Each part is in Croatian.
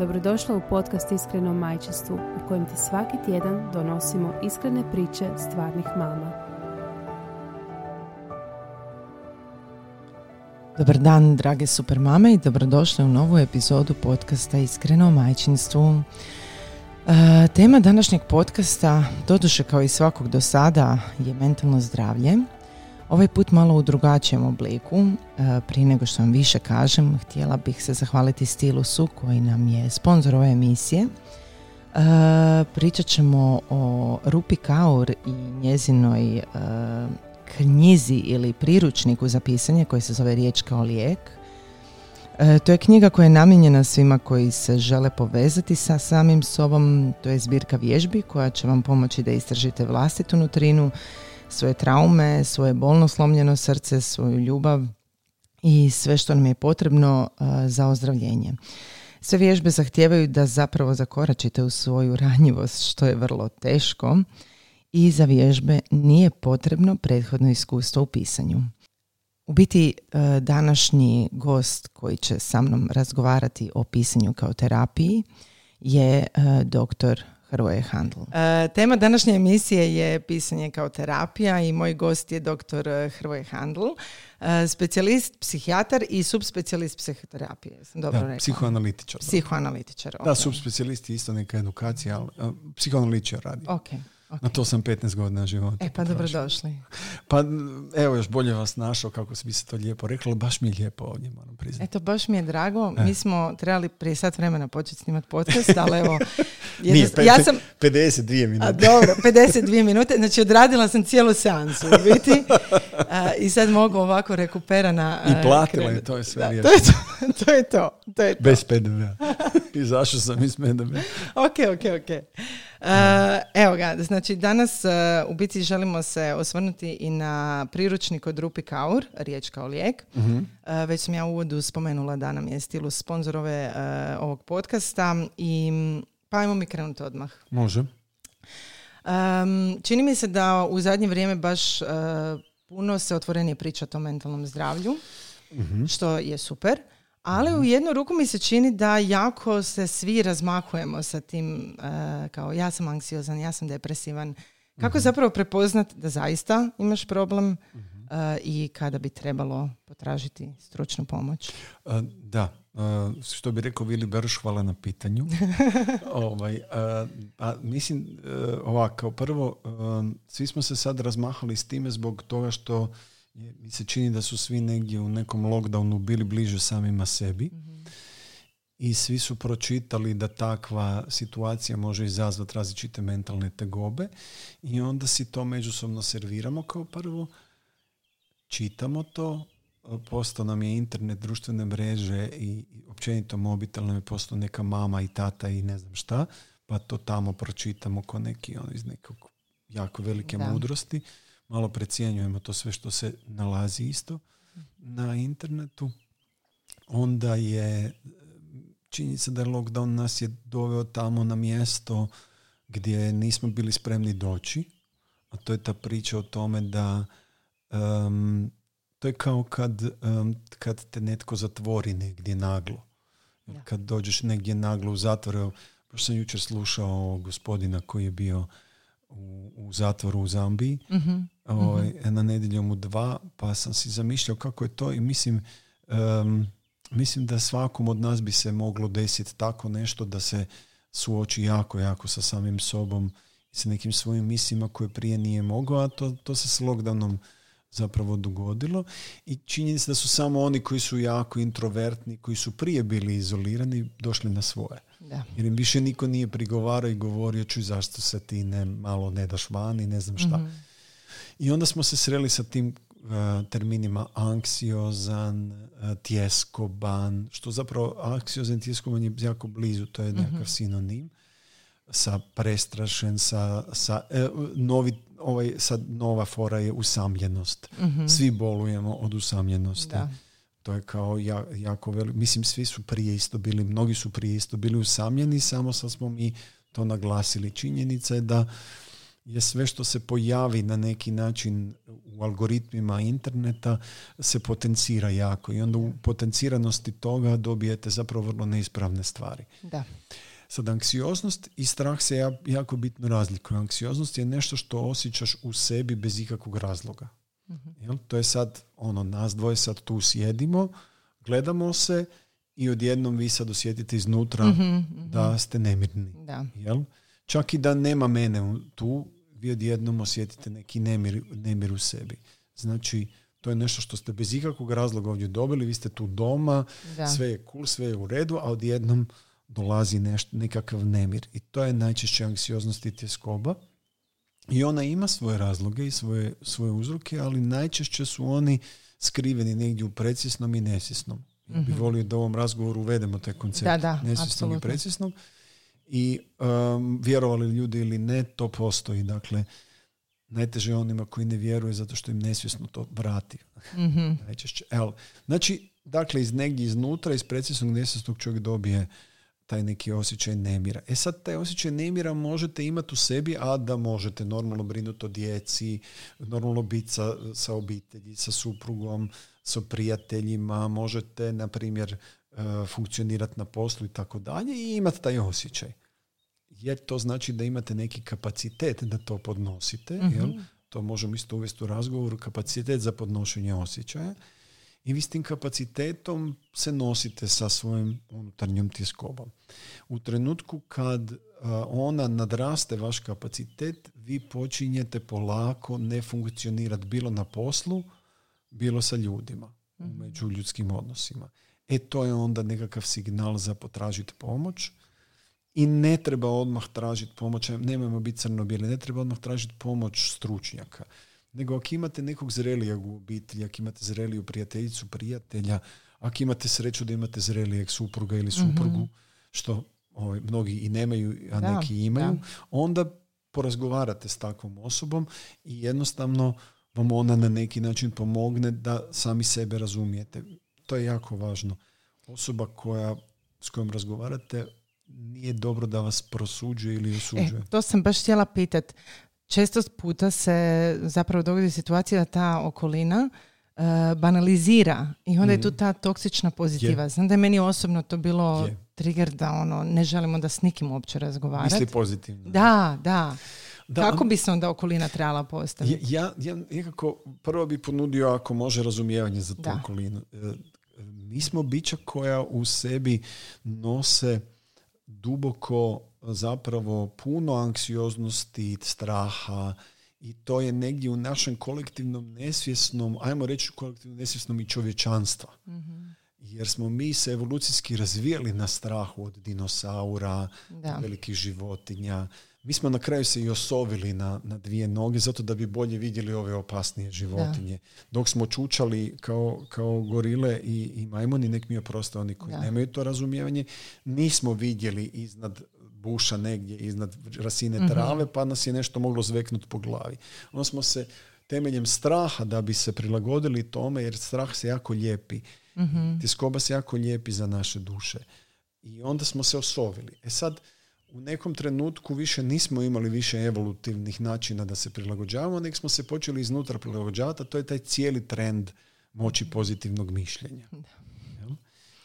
Dobrodošla u podcast Iskreno majčinstvu u kojem ti svaki tjedan donosimo iskrene priče stvarnih mama. Dobar dan, drage super mame i dobrodošle u novu epizodu podcasta Iskreno majčinstvu. E, tema današnjeg podcasta, doduše kao i svakog do sada, je mentalno zdravlje. Ovaj put malo u drugačijem obliku. E, prije nego što vam više kažem, htjela bih se zahvaliti Stilusu koji nam je sponsor ove emisije. E, pričat ćemo o Rupi Kaur i njezinoj e, knjizi ili priručniku za pisanje koji se zove Riječ kao lijek. To je knjiga koja je namijenjena svima koji se žele povezati sa samim sobom. To je zbirka vježbi koja će vam pomoći da istražite vlastitu nutrinu, svoje traume, svoje bolno slomljeno srce, svoju ljubav i sve što nam je potrebno za ozdravljenje. Sve vježbe zahtijevaju da zapravo zakoračite u svoju ranjivost, što je vrlo teško i za vježbe nije potrebno prethodno iskustvo u pisanju. U biti današnji gost koji će sa mnom razgovarati o pisanju kao terapiji je doktor Hrvoje Handl. E, tema današnje emisije je pisanje kao terapija i moj gost je dr. Hrvoje Handl, e, specijalist, psihijatar i subspecijalist psihoterapije. Sam dobro da, Psihoanalitičar. Psihoanalitičar. Da, subspecijalisti isto neka edukacija, ali uh, psihoanalitičar radi. Ok. Na to sam 15 godina života. E pa dobrodošli. Pa evo još bolje vas našao kako bi se to lijepo reklo, baš mi je lijepo ovdje moram priznati. Eto baš mi je drago, e. mi smo trebali prije sat vremena početi snimati podcast, ali evo Nije, ja sam 52 minute. A, dobro, 52 minute, znači odradila sam cijelu seansu u biti i sad mogu ovako rekuperana I platila je, to je sve da, to, je to, to je to, to je to. Bez PDV-a. Izašao sam iz PDV. ok, ok, ok. Uh, evo ga, znači danas u biti želimo se osvrnuti i na priručnik od Rupi Kaur, riječ kao lijek. uh već sam ja u uvodu spomenula da nam je Stilus sponzor ove, ovog podcasta i pa ajmo mi krenuti odmah. Može. Um, čini mi se da u zadnje vrijeme baš puno se otvorenije priča o mentalnom zdravlju, uh što je super. Ali u jednu ruku mi se čini da jako se svi razmahujemo sa tim uh, kao ja sam anksiozan, ja sam depresivan. Kako uh zapravo prepoznat da zaista imaš problem uh i kada bi trebalo potražiti stručnu pomoć? da, što bi rekao Vili Berš, hvala na pitanju. ovaj, a, mislim, ovako, prvo, svi smo se sad razmahali s time zbog toga što mi se čini da su svi negdje u nekom lockdownu bili bliže samima sebi. I svi su pročitali da takva situacija može izazvati različite mentalne tegobe. I onda si to međusobno serviramo kao prvo, čitamo to, postao nam je internet, društvene mreže i općenito mobitel nam je postao neka mama i tata i ne znam šta, pa to tamo pročitamo ko neki on iz nekog jako velike mudrosti. Malo precijenjujemo to sve što se nalazi isto na internetu, onda je činjenica da je lockdown nas je doveo tamo na mjesto gdje nismo bili spremni doći, a to je ta priča o tome da um, to je kao kad, um, kad te netko zatvori negdje naglo. Kad dođeš negdje naglo u zatvor, baš sam jučer slušao gospodina koji je bio u, u zatvoru u Zambiji mm ovaj, na nedjeljom u dva, pa sam si zamišljao kako je to i mislim, mislim da svakom od nas bi se moglo desiti tako nešto da se suoči jako, jako sa samim sobom i sa nekim svojim mislima koje prije nije mogao, a to, to se s lockdownom zapravo dogodilo i činjenica da su samo oni koji su jako introvertni, koji su prije bili izolirani, došli na svoje. Da. Jer im više niko nije prigovarao i govorio ću zašto se ti ne, malo ne daš van i ne znam šta. mm I onda smo se sreli sa tim uh, terminima anksiozan, uh, tjeskoban, što zapravo anksiozan i tjeskoban je jako blizu, to je nekakav mm sinonim. Sa prestrašen, sa, sa e, novi, ovaj, sad nova fora je usamljenost. Svi bolujemo od usamljenosti. Da. To je kao ja, jako veliko. Mislim, svi su prije isto bili, mnogi su prije isto bili usamljeni, samo sad smo mi to naglasili. Činjenica je da je sve što se pojavi na neki način u algoritmima interneta se potencira jako i onda u potenciranosti toga dobijete zapravo vrlo neispravne stvari. Da. Sad, anksioznost i strah se ja- jako bitno razlikuju. Anksioznost je nešto što osjećaš u sebi bez ikakvog razloga. Jel? To je sad, ono, nas dvoje sad tu sjedimo, gledamo se i odjednom vi sad osjetite iznutra da ste nemirni. Da. Jel? Čak i da nema mene tu, vi odjednom osjetite neki nemir, nemir u sebi. Znači, to je nešto što ste bez ikakvog razloga ovdje dobili, vi ste tu doma, Da. sve je cool, sve je u redu, a odjednom dolazi nešto, nekakav nemir. I to je najčešće anksioznost i tjeskoba. I ona ima svoje razloge i svoje, svoje uzroke, ali najčešće su oni skriveni negdje u precisnom i nesvjesnom. Ja bih volio da u ovom razgovoru uvedemo taj koncept. Da, da, nesvjesnog i precisnog. I um, vjerovali ljudi ili ne, to postoji. Dakle, najteže je onima koji ne vjeruju zato što im nesvjesno to vrati. Mhm. Najčešće. Evo, znači, dakle, iz negdje iznutra, iz precisnog nesvjesnog čovjek dobije taj neki osjećaj nemira. E sad, taj osjećaj nemira možete imati u sebi, a da možete normalno brinuti o djeci, normalno biti sa, sa obitelji, sa suprugom, sa prijateljima, možete, na primjer, e, funkcionirati na poslu i tako dalje i imati taj osjećaj. Jer to znači da imate neki kapacitet da to podnosite, jel? To možemo isto uvesti u razgovoru, kapacitet za podnošenje osjećaja. I vi s tim kapacitetom se nosite sa svojim unutarnjom tjeskobom. U trenutku kad a, ona nadraste vaš kapacitet, vi počinjete polako ne funkcionirati bilo na poslu, bilo sa ljudima u međuljudskim odnosima. E to je onda nekakav signal za potražiti pomoć i ne treba odmah tražiti pomoć, nemojmo biti crno-bijeli, ne treba odmah tražiti pomoć stručnjaka. Nego ako imate nekog zrelijeg u obitelji, ako imate zreliju prijateljicu, prijatelja, ako imate sreću da imate zrelijeg supruga ili suprugu, što ovaj, mnogi i nemaju, a Da, neki imaju, da. onda porazgovarate s takvom osobom i jednostavno vam ona na neki način pomogne da sami sebe razumijete. To je jako važno. Osoba koja, s kojom razgovarate nije dobro da vas prosuđuje ili E, osuđuje. to sam baš htjela pitat. Često puta se zapravo dogodi situacija da ta okolina e, banalizira i onda je tu ta toksična pozitiva. Znam da je meni osobno to bilo trigger da ono, ne želimo da s nikim uopće razgovarati. Misli pozitivno. Da, da. Da, Kako on- bi se onda okolina trebala postaviti? Ja, ja, nekako prvo bi ponudio ako može razumijevanje za tu Da. okolinu. E, Mi smo bića koja u sebi nose duboko zapravo puno anksioznosti, straha i to je negdje u našem kolektivnom nesvjesnom, ajmo reći kolektivnom nesvjesnom i čovječanstva. Jer smo mi se evolucijski razvijali na strahu od dinosaura, Da. velikih životinja. Mi smo na kraju se i osovili na, na dvije noge zato da bi bolje vidjeli ove opasnije životinje. Dok smo čučali kao, kao gorile i, i majmuni, nek mi oproste oni koji Da. nemaju to razumijevanje, nismo vidjeli iznad buša negdje, iznad rasine trave, pa nas je nešto moglo zveknuti po glavi. Onda smo se temeljem straha da bi se prilagodili tome, jer strah se jako lijepi. Tjeskoba se jako lijepi za naše duše. I onda smo se osovili. E sad, u nekom trenutku više nismo imali više evolutivnih načina da se prilagođavamo, nego smo se počeli iznutra prilagođavati, a to je taj cijeli trend moći pozitivnog mišljenja.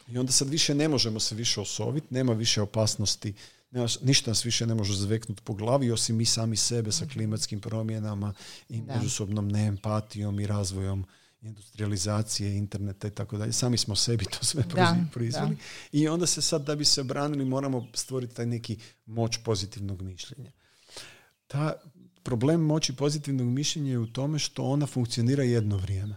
I onda sad više ne možemo se više osoviti, nema više opasnosti, nema, ništa nas više ne može zveknuti po glavi, osim mi sami sebe sa klimatskim promjenama i Da. međusobnom neempatijom i razvojom industrializacije, interneta i tako dalje. Sami smo sebi to sve Da, proizveli. da. I onda se sad, da bi se obranili, moramo stvoriti taj neki moć pozitivnog mišljenja. Ta problem moći pozitivnog mišljenja je u tome što ona funkcionira jedno vrijeme.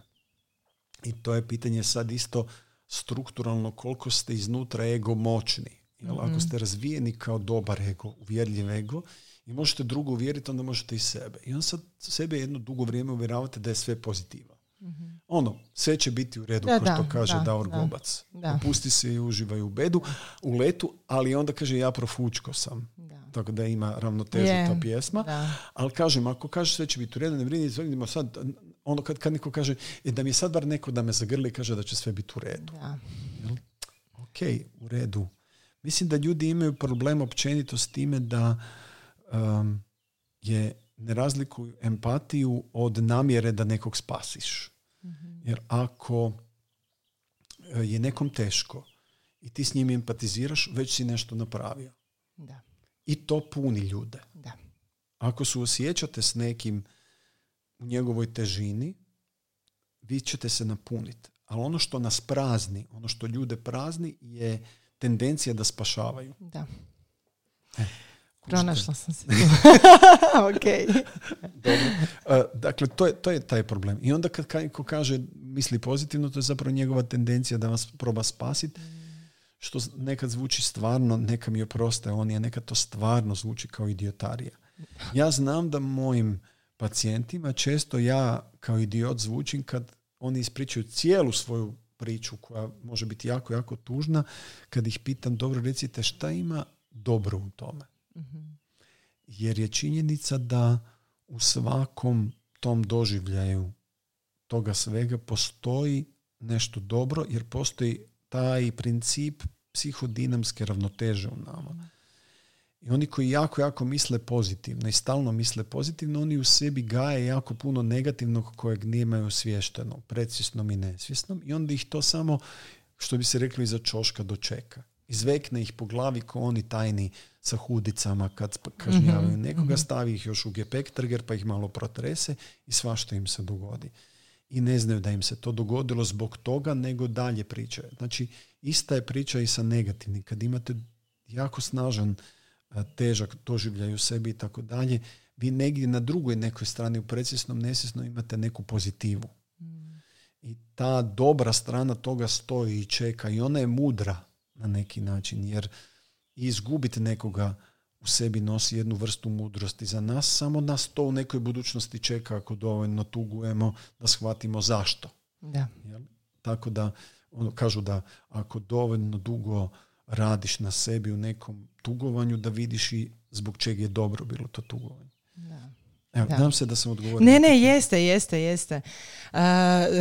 I to je pitanje sad isto strukturalno koliko ste iznutra ego moćni. Jel, Mhm. Ako ste razvijeni kao dobar ego, uvjerljiv ego, i možete drugo uvjeriti, onda možete i sebe. I onda sad sebe jedno dugo vrijeme uvjeravate da je sve pozitiva. Ono, sve će biti u redu, Da, kao što kaže da, Davor da. Gobac. Da. Opusti se i uživaj u bedu, u letu, ali onda kaže ja profučko sam. Da. tako da ima ravnotežu ta pjesma. Da. Ali kažem, ako kažeš sve će biti u redu, ne brini, vidimo sad, ono kad, kad neko kaže, e, da mi je sad bar neko da me zagrli i kaže da će sve biti u redu. da. Ok, u redu. Mislim da ljudi imaju problem općenito s time da um, je ne razlikuju empatiju od namjere da nekog spasiš. Jer ako e, je nekom teško i ti s njim empatiziraš, već si nešto napravio. Da. I to puni ljude. Da. Ako se osjećate s nekim u njegovoj težini, vi ćete se napuniti. Ali ono što nas prazni, ono što ljude prazni je tendencija da spašavaju. Da. Pronašla sam se. ok. Dobro. E, dakle, to je, to je taj problem. I onda kad ka- ko kaže misli pozitivno, to je zapravo njegova tendencija da vas proba spasiti. Što nekad zvuči stvarno, neka mi oproste, on je nekad to stvarno zvuči kao idiotarija. Ja znam da mojim pacijentima često ja kao idiot zvučim kad oni ispričaju cijelu svoju priču koja može biti jako, jako tužna, kad ih pitam, dobro recite šta ima dobro u tome. Jer je činjenica da u svakom tom doživljaju toga svega postoji nešto dobro, jer postoji taj princip psihodinamske ravnoteže u nama. I oni koji jako, jako misle pozitivno i stalno misle pozitivno, oni u sebi gaje jako puno negativnog kojeg nemaju osviješteno, predsvjesnom i nesvjesnom i onda ih to samo, što bi se rekli, za čoška dočeka. Izvekne ih po glavi ko oni tajni sa hudicama kad sp- kažnjavaju nekoga, stavi ih još u gepek trger pa ih malo protrese i svašta im se dogodi. I ne znaju da im se to dogodilo zbog toga, nego dalje pričaju. Znači, ista je priča i sa negativnim. Kad imate jako snažan a, težak doživljaj u sebi i tako dalje, vi negdje na drugoj nekoj strani u predsjesnom, nesvjesnom imate neku pozitivu. I ta dobra strana toga stoji i čeka i ona je mudra na neki način, jer izgubiti nekoga u sebi nosi jednu vrstu mudrosti za nas, samo nas to u nekoj budućnosti čeka ako dovoljno tugujemo da shvatimo zašto. Da. Jel? Tako da ono, kažu da ako dovoljno dugo radiš na sebi u nekom tugovanju, da vidiš i zbog čega je dobro bilo to tugovanje. Da. Evo, Da. nadam se da sam odgovorio. Ne, ne, jeste, jeste, jeste. Uh,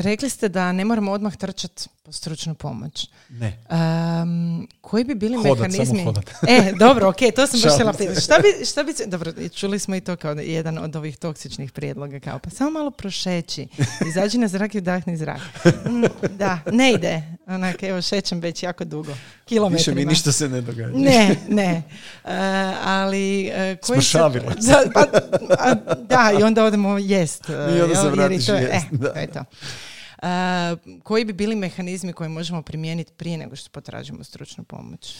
rekli ste da ne moramo odmah trčati po stručnu pomoć. Ne. Um, koji bi bili Hodat, mehanizmi? samo. E, dobro, ok, to sam baš htjela se. pitati. Šta bi, šta bi, dobro, čuli smo i to kao jedan od ovih toksičnih prijedloga, kao pa samo malo prošeći, izađi na zrak i udahni zrak. Mm, da, ne ide. Onak, evo, šećem već jako dugo. Kilometrima. Više mi ništa se ne događa. Ne, ne. E, ali... e, koji se- se. Da, pa, a, da, i onda odemo jest. e, I onda se jer i vratiš jest, e, da. to je to. E, koji bi bili mehanizmi koje možemo primijeniti prije nego što potražimo stručnu pomoć?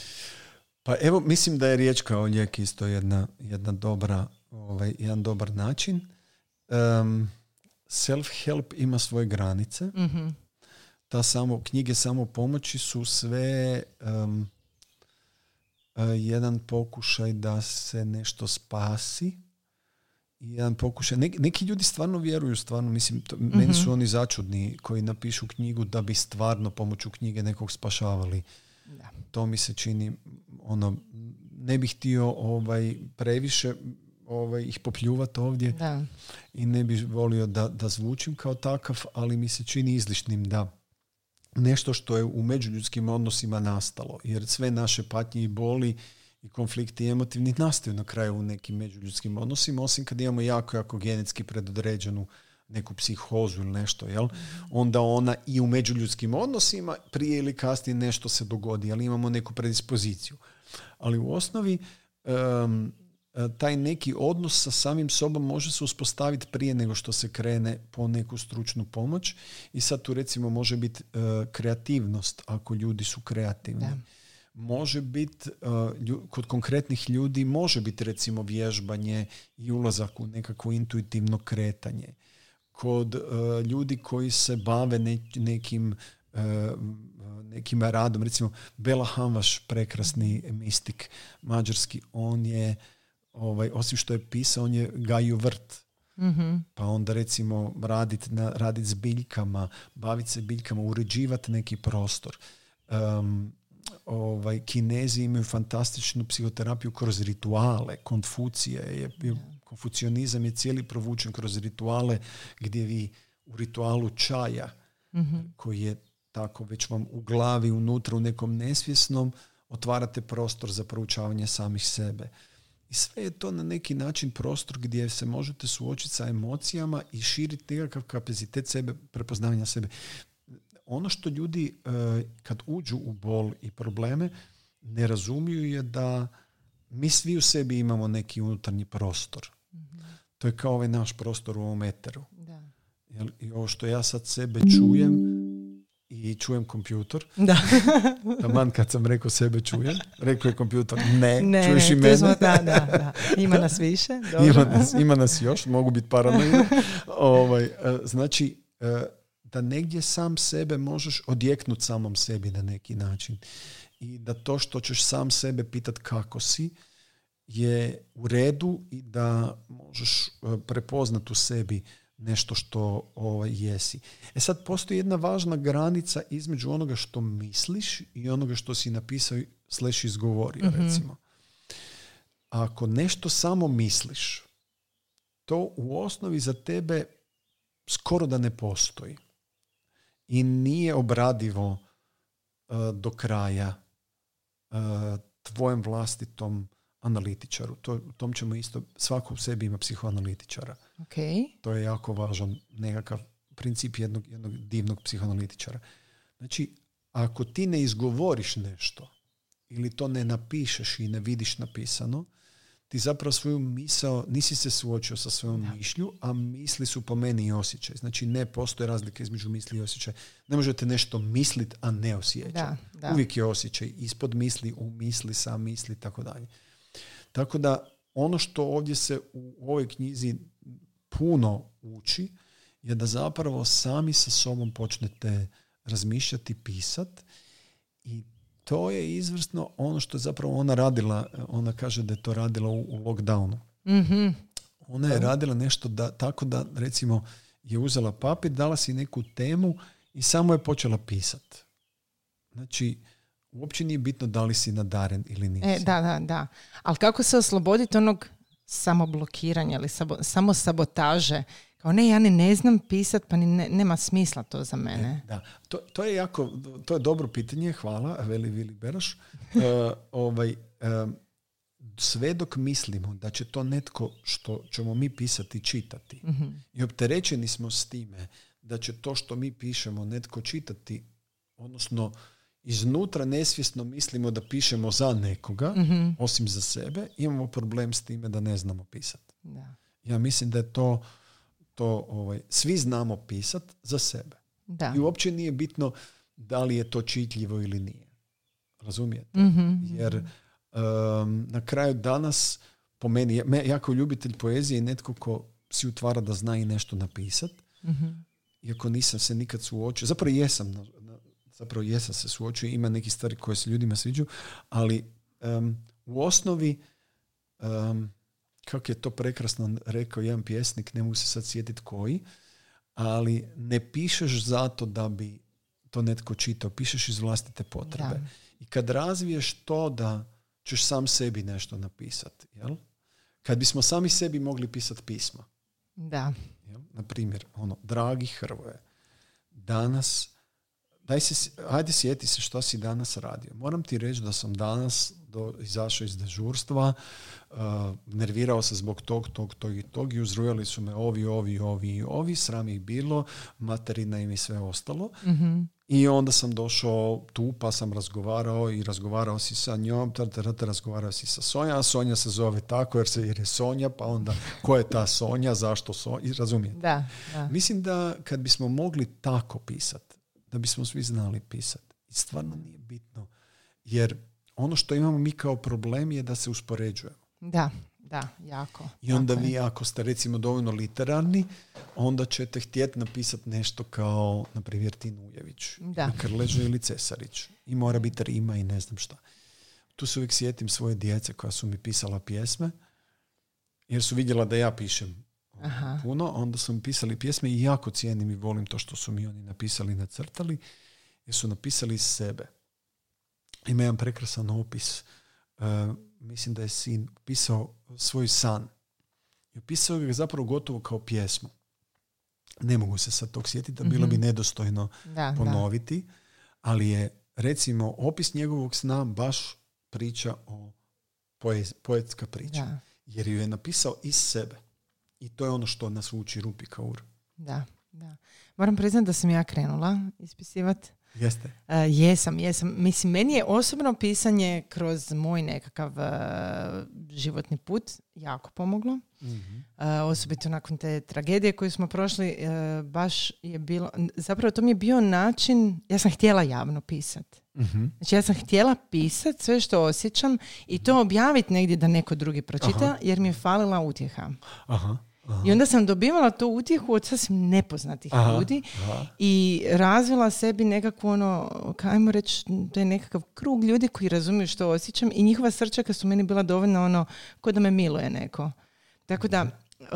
Pa evo, mislim da je riječ kao lijek isto jedna, jedna dobra, ovaj, jedan dobar način. Um, self-help ima svoje granice. Mhm. Ta samo, knjige samo pomoći su sve um, uh, jedan pokušaj da se nešto spasi jedan pokušaj. Neki, neki ljudi stvarno vjeruju, stvarno, mislim, to, meni su oni začudni koji napišu knjigu da bi stvarno pomoću knjige nekog spašavali. Da. To mi se čini, ono, ne bih htio ovaj, previše ovaj, ih popljuvati ovdje Da. i ne bih volio da, da zvučim kao takav, ali mi se čini izlišnim da nešto što je u međuljudskim odnosima nastalo, jer sve naše patnje i boli i konflikti emotivni nastaju na kraju u nekim međuljudskim odnosima, osim kad imamo jako, jako genetski predodređenu neku psihozu ili nešto, jel? Onda ona i u međuljudskim odnosima prije ili kasnije nešto se dogodi, ali imamo neku predispoziciju. Ali u osnovi e, taj neki odnos sa samim sobom može se uspostaviti prije nego što se krene po neku stručnu pomoć i sad tu recimo može biti e, kreativnost ako ljudi su kreativni. Da. Može biti, e, kod konkretnih ljudi može biti recimo vježbanje i ulazak u nekakvo intuitivno kretanje. Kod e, ljudi koji se bave ne- nekim e, nekim radom, recimo Bela Hamvaš, prekrasni mistik mađarski, on je ovaj, osim što je pisao, on je gaju vrt. Mhm. Pa onda recimo radit, na, radit s biljkama, baviti se biljkama, uređivati neki prostor. Um, ovaj, kinezi imaju fantastičnu psihoterapiju kroz rituale. Konfucija je, je konfucionizam je cijeli provučen kroz rituale gdje vi u ritualu čaja koji je tako već vam u glavi unutra u nekom nesvjesnom otvarate prostor za proučavanje samih sebe. I sve je to na neki način prostor gdje se možete suočiti sa emocijama i širiti nekakav kapacitet sebe, prepoznavanja sebe. Ono što ljudi e, kad uđu u bol i probleme ne razumiju je da mi svi u sebi imamo neki unutarnji prostor. To je kao ovaj naš prostor u ovom eteru. Da. I ovo što ja sad sebe čujem, i čujem kompjutor. Da. Taman kad sam rekao sebe čujem, rekao je kompjutor ne, ne čuješ i mene. da, da, da. Ima nas više. Ima, nas, ima nas još, mogu biti paranoidni. ovaj, e, znači, e, da negdje sam sebe možeš odjeknuti samom sebi na neki način. I da to što ćeš sam sebe pitat kako si, je u redu i da možeš e, prepoznat u sebi nešto što ovaj, jesi. E sad postoji jedna važna granica između onoga što misliš i onoga što si napisao sleš izgovorio, mm recimo. Ako nešto samo misliš, to u osnovi za tebe skoro da ne postoji. I nije obradivo uh, do kraja uh, tvojem vlastitom analitičaru. To, tom ćemo isto, svako u sebi ima psihoanalitičara. Okay. To je jako važan nekakav princip jednog, jednog divnog psihoanalitičara. Znači, ako ti ne izgovoriš nešto ili to ne napišeš i ne vidiš napisano, ti zapravo svoju misao, nisi se suočio sa svojom mišlju, a misli su po meni i osjećaj. Znači ne postoje razlike između misli i osjećaj. Ne možete nešto misliti, a ne osjećati. Uvijek je osjećaj ispod misli, u misli, sa misli, tako dalje. Tako da ono što ovdje se u ovoj knjizi puno uči je da zapravo sami sa sobom počnete razmišljati, pisat i to je izvrsno ono što je zapravo ona radila, ona kaže da je to radila u, u lockdownu. mm Ona je radila nešto da, tako da recimo je uzela papir, dala si neku temu i samo je počela pisat. Znači, uopće nije bitno da li si nadaren ili nisi. E, da, da, da. Ali kako se osloboditi onog samoblokiranja ili sabo, samo sabotaže? Kao ne, ja ni ne znam pisat, pa ni nema smisla to za mene. E, da, to, to, je jako, to je dobro pitanje, hvala, Veli Vili Beraš. uh, ovaj, sve dok mislimo da će to netko što ćemo mi pisati čitati mhm. i opterećeni smo s time da će to što mi pišemo netko čitati, odnosno iznutra nesvjesno mislimo da pišemo za nekoga, mhm. osim za sebe, imamo problem s time da ne znamo pisati. Da. Ja mislim da je to, to ovaj, svi znamo pisat za sebe. Da. I uopće nije bitno da li je to čitljivo ili nije. Razumijete? Mhm. Jer na kraju danas, po meni, ja kao ljubitelj poezije i netko ko si utvara da zna i nešto napisat, mm iako nisam se nikad suočio, zapravo jesam zapravo jesam se suočio, ima neki stvari koje se ljudima sviđu, ali u osnovi um, kako je to prekrasno rekao jedan pjesnik, ne mogu se sad sjetiti koji, ali ne pišeš zato da bi to netko čitao, pišeš iz vlastite potrebe. I kad razviješ to da ćeš sam sebi nešto napisati, jel? Kad bismo sami sebi mogli pisati pisma. Da. Jel? Na primjer, ono, dragi Hrvoje, danas daj se, ajde sjeti se što si danas radio. Moram ti reći da sam danas do, izašao iz dežurstva, uh, nervirao se zbog tog, tog, tog i tog i uzrujali su me ovi, ovi, ovi i ovi, sram ih bilo, materina im i sve ostalo. mm I onda sam došao tu pa sam razgovarao i razgovarao si sa njom, tada razgovarao si sa Sonja, a Sonja se zove tako jer, se, jer je Sonja, pa onda ko je ta Sonja, zašto Sonja, razumijete? Da, da. Mislim da kad bismo mogli tako pisati, da bismo svi znali pisati. I stvarno nije bitno. Jer ono što imamo mi kao problem je da se uspoređujemo. Da, da, jako. I onda vi ako ste recimo dovoljno literarni, onda ćete htjeti napisati nešto kao, na primjer, Tin Ujević, da. Krleža ili Cesarić. I mora biti rima i ne znam šta. Tu se uvijek sjetim svoje djece koja su mi pisala pjesme, jer su vidjela da ja pišem Aha. puno, onda su mi pisali pjesme i jako cijenim i volim to što su mi oni napisali i nacrtali, jer su napisali iz sebe. ima jedan prekrasan opis. Uh, mislim da je sin pisao svoj san. I opisao ga zapravo gotovo kao pjesmu. Ne mogu se sad tog sjetiti, bilo bi Mhm. nedostojno Da, ponoviti, ali je recimo opis njegovog sna baš priča o poez, poetska da, priča. da, Jer ju je napisao iz sebe. I to je ono što nas uči Rupi Kaur. da, da. Moram priznati da sam ja krenula ispisivati. Jeste? Uh, jesam, jesam. Mislim, meni je osobno pisanje kroz moj nekakav uh, životni put jako pomoglo. Mhm. Uh, osobito nakon te tragedije koju smo prošli, uh, baš je bilo, zapravo to mi je bio način, ja sam htjela javno pisati. Mhm. Znači ja sam htjela pisati sve što osjećam i to objaviti negdje da neko drugi pročita, Aha. jer mi je falila utjeha. Aha. aha. I onda sam dobivala tu utjehu od sasvim nepoznatih Aha, ljudi aha. i razvila sebi nekakvu ono, kajmo reći, to je nekakav krug ljudi koji razumiju što osjećam i njihova srčaka su meni bila dovoljno ono, ko da me miluje neko. Tako da, e,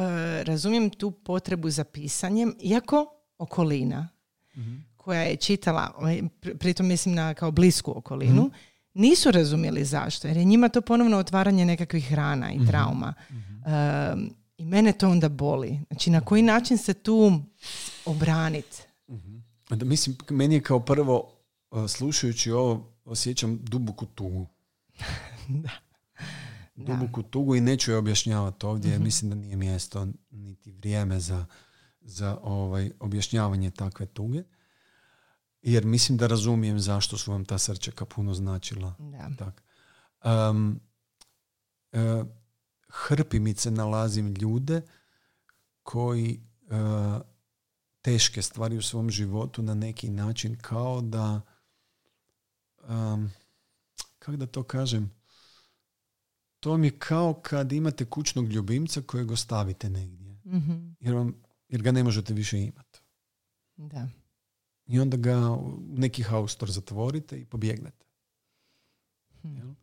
razumijem tu potrebu za pisanjem, iako okolina Mhm. Koja je čitala, ovaj, pri- pritom mislim na kao blisku okolinu, nisu razumjeli zašto, jer je njima to ponovno otvaranje nekakvih rana i trauma. Um, I mene to onda boli. Znači, na koji način se tu obraniti? Da, mislim, meni je kao prvo, uh, slušajući ovo, osjećam duboku tugu. Duboku tugu i neću je objašnjavati ovdje, jer mislim da nije mjesto niti vrijeme za, za ovaj, objašnjavanje takve tuge. Jer mislim da razumijem zašto su vam ta srčaka puno značila. Da. Tak. Um, e, hrpimice nalazim ljude koji e, teške stvari u svom životu na neki način kao da um, kako da to kažem to vam je kao kad imate kućnog ljubimca kojeg ostavite negdje Mhm. jer, vam, jer ga ne možete više imati Da. I onda ga u neki haustor zatvorite i pobjegnete Hm. Jel?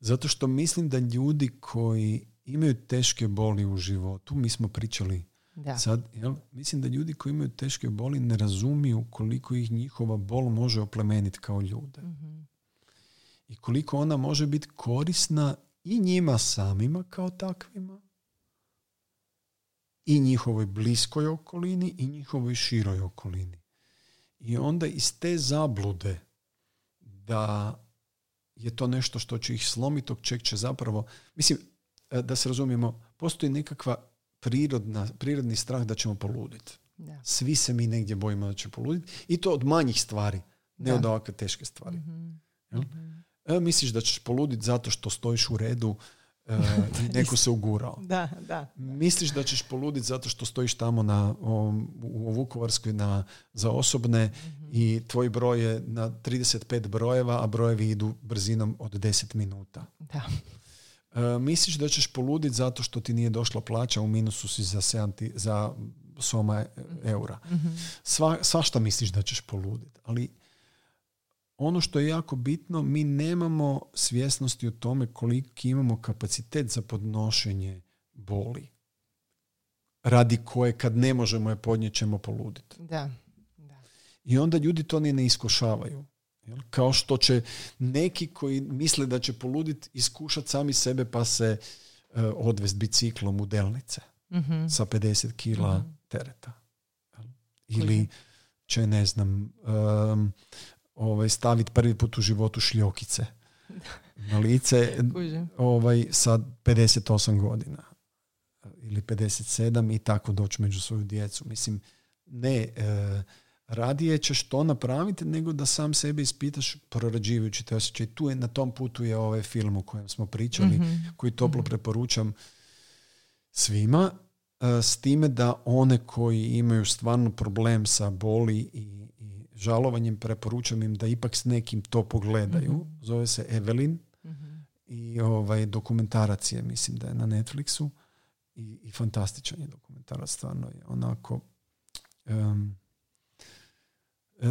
Zato što mislim da ljudi koji imaju teške boli u životu, mi smo pričali Da. sad, jel? mislim da ljudi koji imaju teške boli ne razumiju koliko ih njihova bol može oplemeniti kao ljude. Mhm. I koliko ona može biti korisna i njima samima kao takvima i njihovoj bliskoj okolini i njihovoj široj okolini. I onda iz te zablude da je to nešto što će ih slomiti, od čeg će zapravo... Mislim, e, da se razumijemo, postoji nekakva prirodna, prirodni strah da ćemo poluditi. Da. Svi se mi negdje bojimo da će poluditi i to od manjih stvari, ne Da. od ovakve teške stvari. Mhm. Jel? E, misliš da ćeš poluditi zato što stojiš u redu i neko se ugurao. Da, da. Misliš da ćeš poluditi zato što stojiš tamo na, u Vukovarskoj na, za osobne i tvoj broj je na 35 brojeva, a brojevi idu brzinom od 10 minuta. Da. E, misliš da ćeš poluditi zato što ti nije došla plaća, u minusu si za, 7 ti- za soma e- eura. Sva, svašta misliš da ćeš poluditi, ali ono što je jako bitno, mi nemamo svjesnosti o tome koliki imamo kapacitet za podnošenje boli. Radi koje kad ne možemo je podnijet ćemo poluditi. Da. da. I onda ljudi to ni ne iskušavaju. Kao što će neki koji misle da će poluditi iskušati sami sebe pa se e, odvest biciklom u delnice Mhm. sa 50 kila tereta. Jel? Ili će, ne znam, um, ovaj, staviti prvi put u životu šljokice na lice ovaj, sa 58 godina ili 57 i tako doći među svoju djecu. Mislim, ne, e, radije ćeš to napraviti nego da sam sebe ispitaš prorađivajući te osjećaj. Tu je, na tom putu je ovaj film o kojem smo pričali, Mhm. koji toplo preporučam svima, e, s time da one koji imaju stvarno problem sa boli i žalovanjem, preporučam im da ipak s nekim to pogledaju. Zove se Evelyn i ovaj dokumentarac je, mislim da je na Netflixu i, i fantastičan je dokumentarac, stvarno je onako e,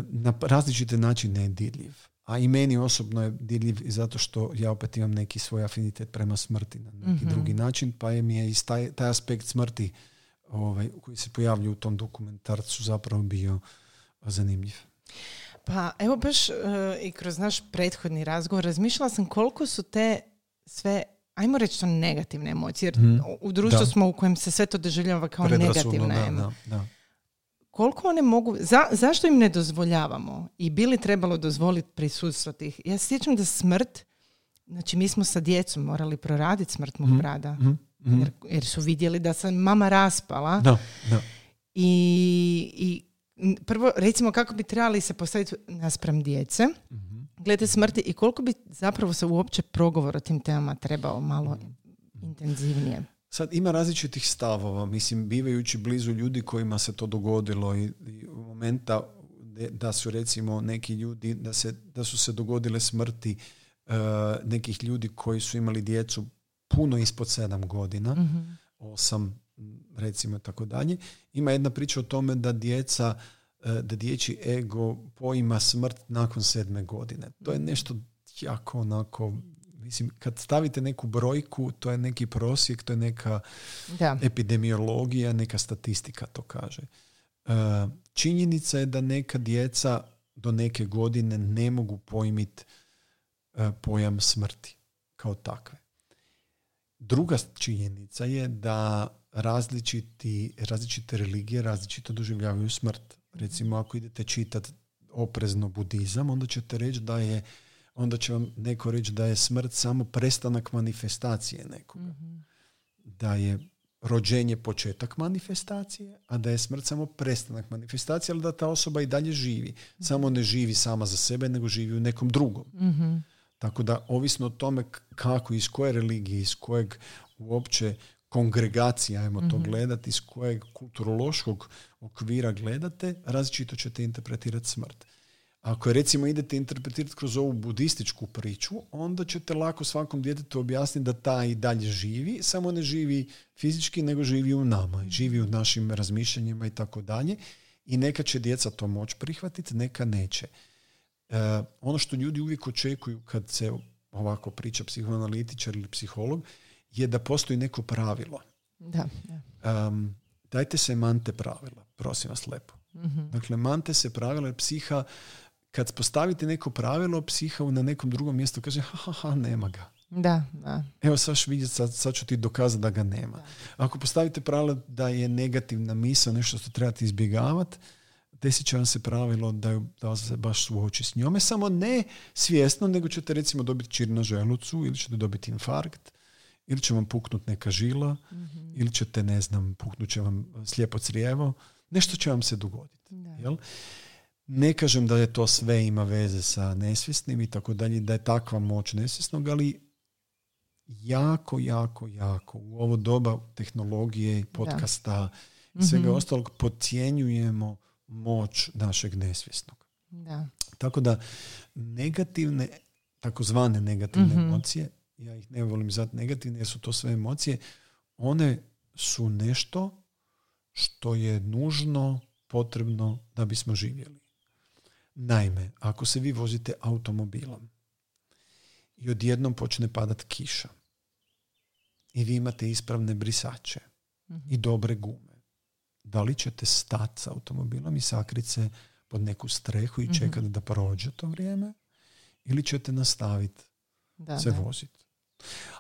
na različite načine je dirljiv. A i meni osobno je dirljiv i zato što ja opet imam neki svoj afinitet prema smrti na neki Mhm. drugi način, pa je mi je i taj, taj aspekt smrti ovaj, koji se pojavljuje u tom dokumentarcu zapravo bio zanimljiv. Pa evo baš e, i kroz naš prethodni razgovor razmišljala sam koliko su te sve ajmo reći to negativne emocije, jer Mhm. u društvu Da. smo u kojem se sve to doživljava kao negativna da, emo- da. Koliko one mogu, za, zašto im ne dozvoljavamo i bi li trebalo dozvoliti prisutstvo tih? Ja se sjećam da smrt, znači mi smo sa djecom morali proraditi smrt mog Mhm. brada, mhm. jer, jer su vidjeli da se mama raspala Da, da. i, i prvo recimo kako bi trebali se postaviti naspram djece Mhm. glede smrti i koliko bi zapravo se uopće progovor o tim temama trebao malo intenzivnije. Sad ima različitih stavova, mislim, bivajući blizu ljudi kojima se to dogodilo i, i momenta da su recimo neki ljudi, da, se, da su se dogodile smrti e, nekih ljudi koji su imali djecu puno ispod sedam godina, Mhm. osam recimo tako dalje. Ima jedna priča o tome da djeca, e, da dječji ego poima smrt nakon sedme godine. To je nešto jako onako, mislim, kad stavite neku brojku, to je neki prosjek, to je neka Da. epidemiologija, neka statistika to kaže. E, činjenica je da neka djeca do neke godine ne mogu pojmiti e, pojam smrti kao takve. Druga činjenica je da različiti, različite religije različito doživljavaju smrt. Recimo ako idete čitati oprezno budizam, onda ćete reći da je onda će vam neko reći da je smrt samo prestanak manifestacije nekoga. Da je rođenje početak manifestacije, a da je smrt samo prestanak manifestacije, ali da ta osoba i dalje živi. Samo ne živi sama za sebe, nego živi u nekom drugom. Mhm. Tako da, ovisno o tome kako, iz koje religije, iz kojeg uopće kongregacija, ajmo to gledati, iz kojeg kulturološkog okvira gledate, različito ćete interpretirati smrt. Ako je recimo idete interpretirati kroz ovu budističku priču, onda ćete lako svakom djetetu objasniti da taj i dalje živi, samo ne živi fizički, nego živi u nama, i živi u našim razmišljanjima i tako dalje. I neka će djeca to moći prihvatiti, neka neće. E, ono što ljudi uvijek očekuju kad se ovako priča psihoanalitičar ili psiholog je da postoji neko pravilo. Da, da. Um, dajte se mante pravila, prosim vas lepo. Mhm. Dakle, mante se pravila jer psiha, kad postavite neko pravilo, psiha na nekom drugom mjestu kaže ha, ha, ha, nema ga. Da, da. Evo sad ću vidjeti, sad, sad ću ti dokazati da ga nema. Ako postavite pravilo da je negativna misao, nešto što trebate izbjegavati, desit će vam se pravilo da, ju- da se baš suoči s njome, samo ne svjesno, nego ćete recimo dobiti čir na želucu ili ćete dobiti infarkt ili će vam puknut neka žila ili ćete, ne znam, puknut će vam slijepo crijevo, nešto će vam se dogoditi. Jel? Ne kažem da je to sve ima veze sa nesvjesnim i tako dalje, da je takva moć nesvjesnog, ali jako, jako, jako u ovo doba tehnologije, podcasta i svega ostalog podcjenjujemo moć našeg nesvjesnog. da. Tako da negativne, takozvane negativne emocije, ja ih ne volim zvati negativne jer su to sve emocije, one su nešto što je nužno, potrebno da bismo živjeli. Naime, ako se vi vozite automobilom i odjednom počne padat kiša i vi imate ispravne brisače i dobre gume, da li ćete stati s automobilom i sakriti se pod neku strehu i čekati da prođe to vrijeme ili ćete nastaviti se voziti.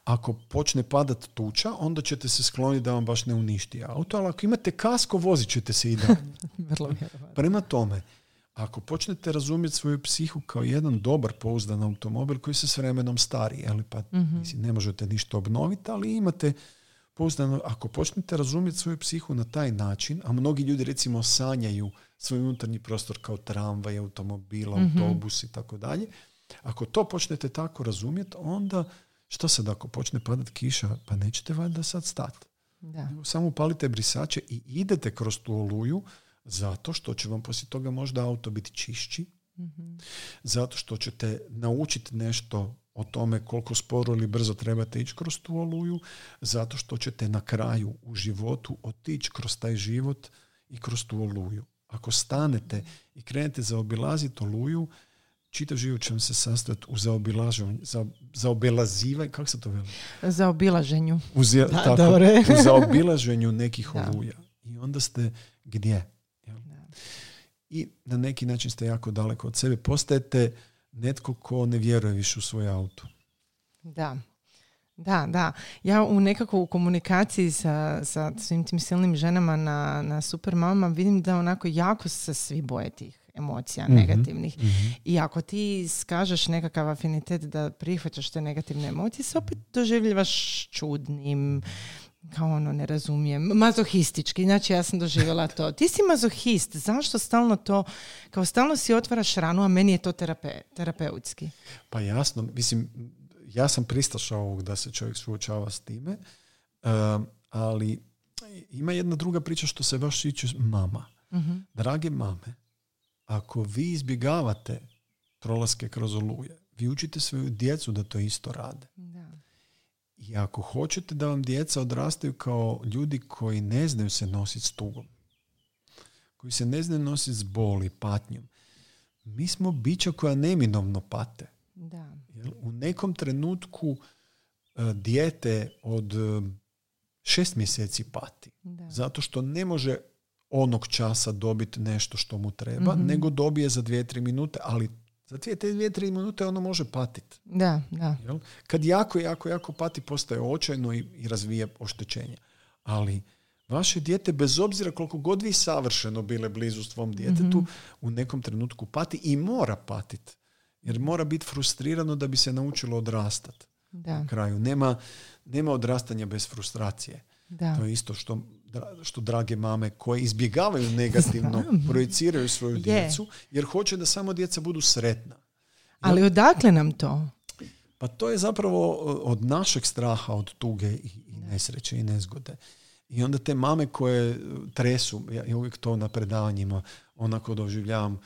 Ako počne padat tuča, onda ćete se skloniti da vam baš ne uništi auto, ali ako imate kasko, vozit ćete se i vjerovatno. Prema tome, ako počnete razumjeti svoju psihu kao jedan dobar pouzdan automobil koji se s vremenom stari, ali pa mislim, ne možete ništa obnoviti, ali imate pouzdano, ako počnete razumjeti svoju psihu na taj način, a mnogi ljudi recimo sanjaju svoj unutarnji prostor kao tramvaj, automobil, autobus i tako dalje, ako to počnete tako razumjeti, onda što sad ako počne padat kiša, pa nećete valjda sad stati. Da. Samo upalite brisače i idete kroz tu oluju zato što će vam poslije toga možda auto biti čišći, zato što ćete naučiti nešto o tome koliko sporo ili brzo trebate ići kroz tu oluju, zato što ćete na kraju u životu otići kroz taj život i kroz tu oluju. Ako stanete i krenete zaobilaziti oluju, čitav život će vam se sastojati u zaobilaženju, za, kako se to veli? Za obilaženju. U, Da, tako, u zaobilaženju nekih Da. oluja. I onda ste gdje? Jel? i na neki način ste jako daleko od sebe. Postajete netko ko ne vjeruje više u svoj auto. Da, da, da. Ja u nekako u komunikaciji sa, sa svim tim silnim ženama na, na super mama vidim da onako jako se svi boje tih emocija Mhm, negativnih. I ako ti skažeš nekakav afinitet da prihvaćaš te negativne emocije, se opet doživljavaš čudnim, kao ono, ne razumijem, mazohistički, znači ja sam doživjela to. Ti si mazohist, zašto stalno to, kao stalno si otvaraš ranu, a meni je to terape, terapeutski. Pa jasno, mislim, ja sam pristašao ovog da se čovjek suočava s time, um, ali ima jedna druga priča što se baš tiče mama. Mhm. Drage mame, ako vi izbjegavate prolaske kroz oluje, vi učite svoju djecu da to isto rade. Da. I ako hoćete da vam djeca odrastaju kao ljudi koji ne znaju se nositi s tugom, koji se ne znaju nositi s boli, patnjom, mi smo bića koja neminovno pate. Da. Jel? U nekom trenutku e, dijete od e, šest mjeseci pati. Da. Zato što ne može onog časa dobiti nešto što mu treba, Mhm. nego dobije za dvije, tri minute, ali za dvije, te dvije, tri minute ono može patiti. Da, da. Jel? Kad jako, jako, jako pati, postaje očajno i, i razvije oštećenja. Ali vaše dijete, bez obzira koliko god vi savršeno bile blizu svom djetetu, u nekom trenutku pati i mora patiti. Jer mora biti frustrirano da bi se naučilo odrastati. Da, Na kraju. Nema, nema odrastanja bez frustracije. da. To je isto što, što drage mame koje izbjegavaju negativno, projiciraju svoju Je. djecu, jer hoće da samo djeca budu sretna. Ali odakle nam to? Pa to je zapravo od našeg straha, od tuge i, nesreće i nezgode. I onda te mame koje tresu, ja uvijek to na predavanjima onako doživljavam,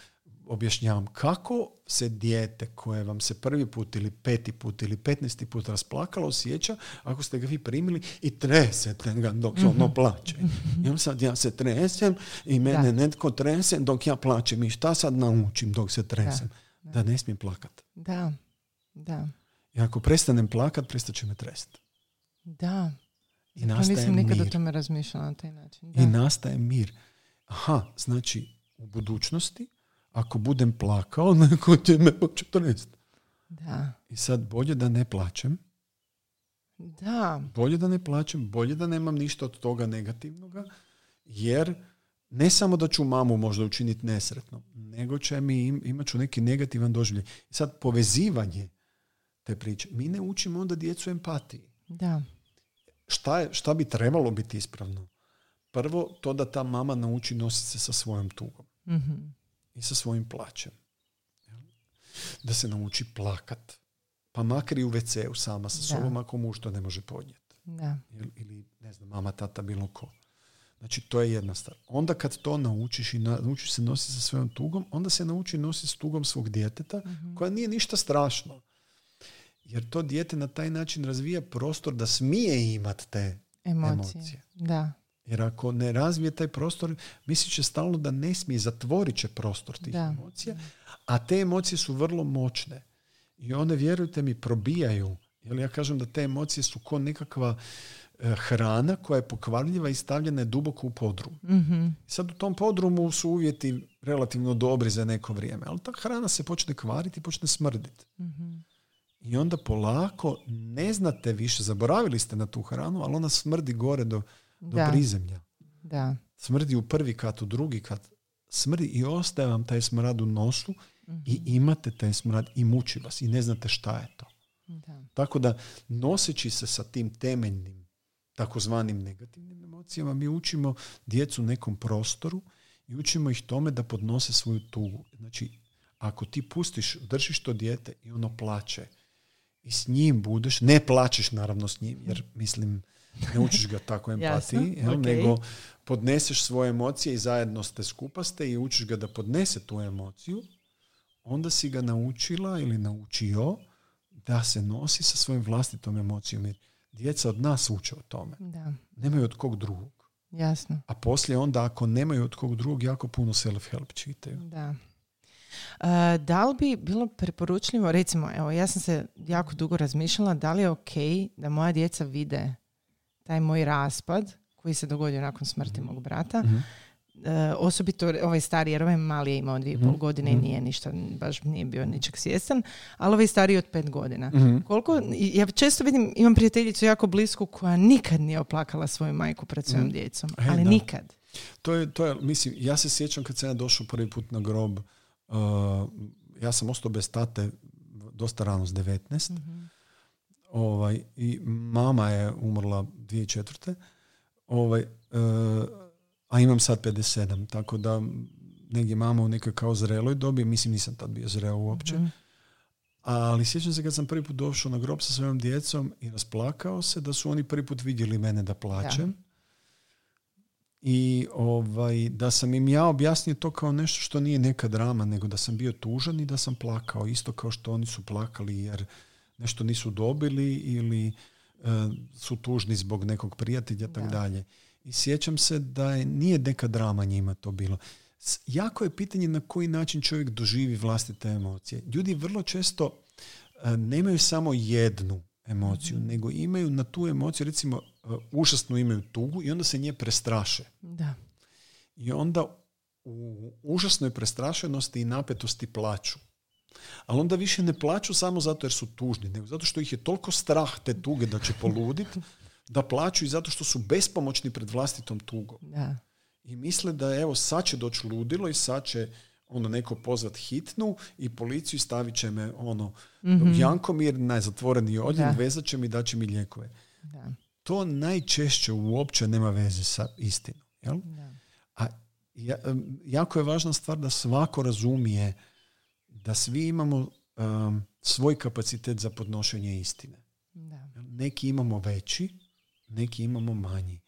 objašnjavam kako se dijete koje vam se prvi put ili peti put ili petnesti put rasplakalo osjeća ako ste ga vi primili i tresete ga dok ono plaće. I onda sad ja se tresem i mene Da. netko trese dok ja plaćem. I šta sad naučim dok se tresem? Da, ne smijem plakat. Da, da, I ako prestanem plakat, prestat će me trest. da. I nastaje nisam nikad o tome razmišljala na taj način. I nastaje mir. Aha, znači u budućnosti ako budem plakao, neko će me hoće trest. da, I sad bolje da ne plaćem, da, bolje da ne plaćem, bolje da nemam ništa od toga negativnoga, jer ne samo da ću mamu možda učiniti nesretnom, nego će mi im, imat ću neki negativan doživljaj. I sad povezivanje te priče. Mi ne učimo onda djecu empatiji. da, šta, je, šta bi trebalo biti ispravno? Prvo, to da ta mama nauči nositi se sa svojom tugom Mhm. I sa svojim plaćem. Da se nauči plakat. Pa makar i u WC-u sama sa Da. sobom ako muž to ne može podnijeti. da? Ili, ne znam, mama, tata, bilo ko. Znači, to je jedna stvar. Onda kad to naučiš i na- naučiš se nositi sa svojom tugom, onda se nauči nositi s tugom svog djeteta, koja nije ništa strašno. Jer to dijete na taj način razvija prostor da smije imati te emocije. Emocije. Da, Jer ako ne razvije taj prostor, mislit će stalno da ne smije, zatvorit će prostor tih Da. emocija, a te emocije su vrlo moćne. I one, vjerujte mi, probijaju. Jer ja kažem da te emocije su ko nekakva e, hrana koja je pokvarljiva i stavljena je duboko u podrum. Mhm. Sad u tom podrumu su uvjeti relativno dobri za neko vrijeme, ali ta hrana se počne kvariti i počne smrditi. Mhm. I onda polako ne znate više, zaboravili ste na tu hranu, ali ona smrdi gore do, do Da. prizemlja da, smrdi u prvi kat, u drugi kat, smrdi i ostaje vam taj smrad u nosu i imate taj smrad i muči vas i ne znate šta je to. da, Tako da noseći se sa tim temeljnim takozvanim negativnim emocijama mi učimo djecu nekom prostoru i učimo ih tome da podnose svoju tugu. Znači, ako ti pustiš, držiš to dijete i ono plaće i s njim budeš, ne plaćeš naravno s njim, jer mislim, ne učiš ga tako empatiji, jel, ok. nego podneseš svoje emocije i zajedno ste skupa ste i učiš ga da podnese tu emociju, onda si ga naučila ili naučio da se nosi sa svojim vlastitom emocijom. Jer djeca od nas uče o tome. da, Nemaju od kog drugog. jasno. A poslije onda ako nemaju od kog drugog, jako puno self-help čitaju. Da. E, da li bi bilo preporučljivo, recimo, evo, ja sam se jako dugo razmišljala da li je ok da moja djeca vide taj moj raspad koji se dogodio nakon smrti mog brata, E, osobito ovaj stari, jer ovaj mali je imao dvije i pol Mhm, godine i mhm. nije ništa, baš nije bio ničeg svjestan, ali ovaj stariji od pet godina. Mhm. Koliko, ja često vidim, imam prijateljicu jako blisku koja nikad nije oplakala svoju majku pred svojom Mhm. djecom, E, ali da. nikad. To je, to je, mislim, ja se sjećam kad sam ja došao prvi put na grob, uh, ja sam ostao bez tate dosta rano s 19. Mhm. Ovaj, I mama je umrla 2004. Ovaj, uh, a imam sad 57, tako da negdje mama u nekoj kao zreloj dobi, mislim nisam tad bio zreo uopće, Mhm. ali sjećam se kad sam prvi put došao na grob sa svojom djecom i rasplakao se da su oni prvi put vidjeli mene da plaćem. I ovaj, da sam im ja objasnio to kao nešto što nije neka drama, nego da sam bio tužan i da sam plakao. Isto kao što oni su plakali jer nešto nisu dobili ili e, su tužni zbog nekog prijatelja i tako Da. dalje. I sjećam se da je, nije neka drama njima to bilo. S- Jako je pitanje na koji način čovjek doživi vlastite emocije. Ljudi vrlo često e, nemaju samo jednu emociju, nego imaju na tu emociju, recimo, e, užasno imaju tugu i onda se nje prestraše. Da. I onda u užasnoj prestrašenosti i napetosti plaću. Ali onda više ne plaću samo zato jer su tužni, nego zato što ih je toliko strah te tuge da će poluditi, da plaću i zato što su bespomoćni pred vlastitom tugom. Da. I misle da evo sad će doći ludilo i sad će ono neko pozvat hitnu i policiju stavit će me ono u Jankomir na zatvoreni odjel, Da. vezat će mi i dat će mi lijekove. Da. To najčešće uopće nema veze sa istinom. Jel? Da. A ja, jako je važna stvar da svako razumije da svi imamo em, svoj kapacitet za podnošenje istine. Da. Neki imamo veći, neki imamo manji.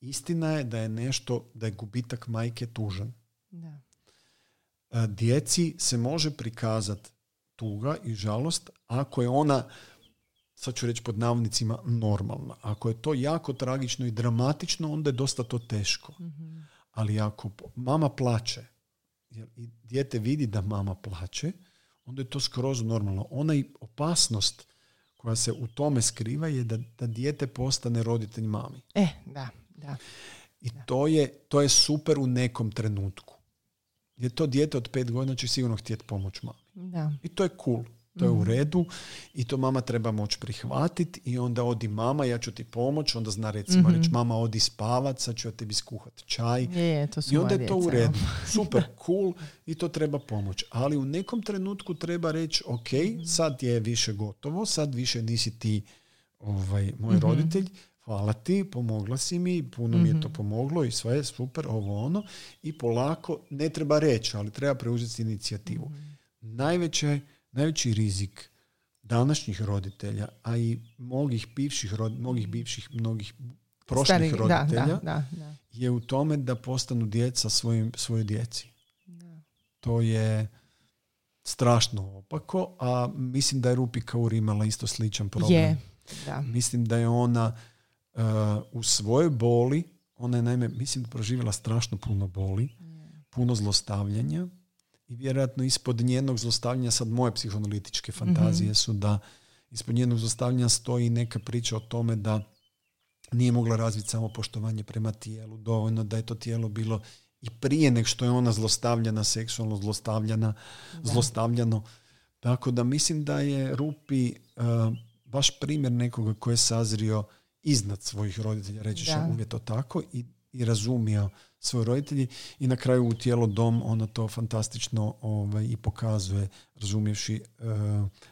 Istina je da je nešto, da je gubitak majke tužan. Da. E, Djeci se može prikazati tuga i žalost ako je ona, sad ću reći pod navodnicima, normalna. Ako je to jako tragično i dramatično, onda je dosta to teško. Ali ako mama plače, jer i dijete vidi da mama plače, onda je to skroz normalno. Ona i opasnost koja se u tome skriva je da, da dijete postane roditelj mami. E, da, da. I to je, to je super u nekom trenutku. Jer to dijete od pet godina će sigurno htjeti pomoć mami. Da. I to je cool. To je u Mhm. redu i to mama treba moći prihvatiti i onda odi mama, ja ću ti pomoć, onda zna recimo Mhm. reći mama odi spavat, sad ću ja tebi skuhati čaj. Je, je, to su I onda je to u djeca, redu. Super, cool i to treba pomoć. Ali u nekom trenutku treba reći ok, Mhm. sad je više gotovo, sad više nisi ti ovaj, moj roditelj, hvala ti, pomogla si mi, puno mi je to pomoglo i sve je super, ovo ono. I polako, ne treba reći, ali treba preuzeti inicijativu. Najveće, najveći rizik današnjih roditelja, a i mnogih bivših, mnogih bivših, mnogih prošlih Stari- roditelja, Da, da, da. je u tome da postanu djeca svojim, svojoj djeci. Da. To je strašno opako, a mislim da je Rupi Kaur imala isto sličan problem. Je, da. Mislim da je ona uh, u svojoj boli, ona je naime, mislim da proživjela strašno puno boli, puno zlostavljanja i vjerojatno ispod njenog zlostavljanja, sad moje psihoanalitičke fantazije su da ispod njenog zlostavljanja stoji neka priča o tome da nije mogla razviti samopoštovanje prema tijelu, dovoljno da je to tijelo bilo i prije nego što je ona zlostavljana, seksualno zlostavljana, zlostavljano. Tako da mislim da je Rupi uh, baš primjer nekoga koji je sazrio iznad svojih roditelja, reći ću Da. uvjet to tako, i, i razumio svoje roditelji i na kraju u tijelo dom ona to fantastično ovaj, i pokazuje, razumjevši uh,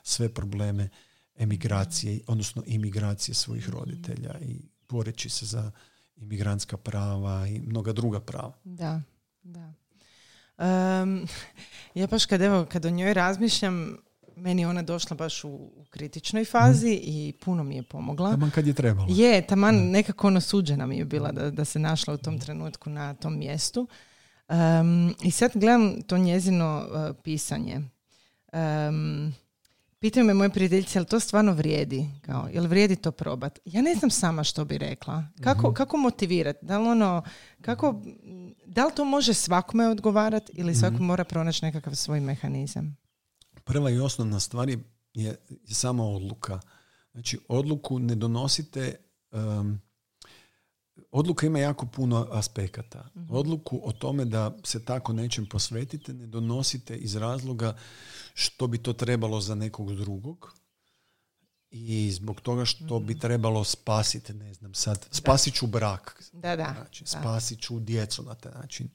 sve probleme emigracije, odnosno imigracije svojih roditelja i boreći se za imigrantska prava i mnoga druga prava. Da, da. Em, ja baš kad, evo, kad o njoj razmišljam, meni je ona došla baš u, u kritičnoj fazi i puno mi je pomogla. Taman kad je trebalo. Je, taman nekako ono suđena mi je bila da, da se našla u tom trenutku na tom mjestu. Em, I sad gledam to njezino e, pisanje. Um, Pitaju me moje prijateljice, jel to stvarno vrijedi? Kao, jel vrijedi to probat? Ja ne znam sama što bi rekla. Kako, kako motivirati? Da li ono, kako, da li to može svakome odgovarati ili svako mora pronaći nekakav svoj mehanizam? Prva i osnovna stvar je, je sama odluka. Znači, odluku ne donosite um, odluka ima jako puno aspekata. Odluku o tome da se tako nečem posvetite ne donosite iz razloga što bi to trebalo za nekog drugog i zbog toga što bi trebalo spasiti, ne znam sad, spasit ću brak, Da, da. znači, spasit ću djecu na taj način.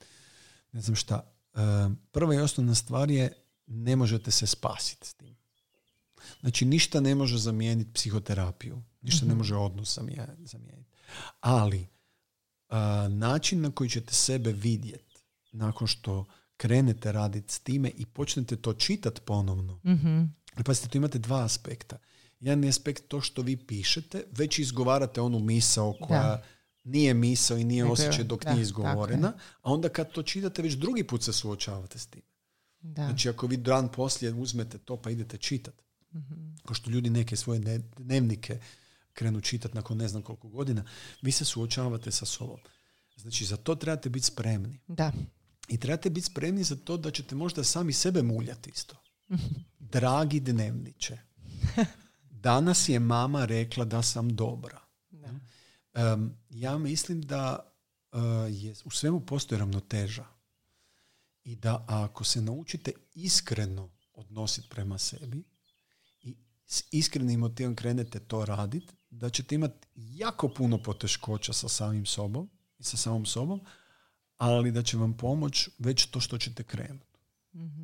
Ne znam šta. Prva i osnovna stvar je ne možete se spasiti s tim. Znači, ništa ne može zamijeniti psihoterapiju. Ništa ne može odnos zamije- zamijeniti. Ali, a, način na koji ćete sebe vidjeti nakon što krenete raditi s time i počnete to čitati ponovno. Mhm. Ali pazite, tu imate dva aspekta. Jedan je aspekt to što vi pišete, već izgovarate onu misao koja Da. nije misao i nije osjećaj dok da, nije izgovorena, a onda kad to čitate, već drugi put se suočavate s tim. Da. Znači, ako vi dan poslije uzmete to pa idete čitati, Mhm. kao što ljudi neke svoje dne- dnevnike krenu čitati nakon ne znam koliko godina, vi se suočavate sa sobom. Znači, za to trebate biti spremni. da. I trebate biti spremni za to da ćete možda sami sebe muljati isto. Dragi dnevniče, danas je mama rekla da sam dobra. Em, ja mislim da e, je, u svemu postoji ravnoteža. I da ako se naučite iskreno odnositi prema sebi i s iskrenim motivom krenete to raditi, da ćete imati jako puno poteškoća sa samim sobom i sa samom sobom, ali da će vam pomoć već to što ćete krenuti.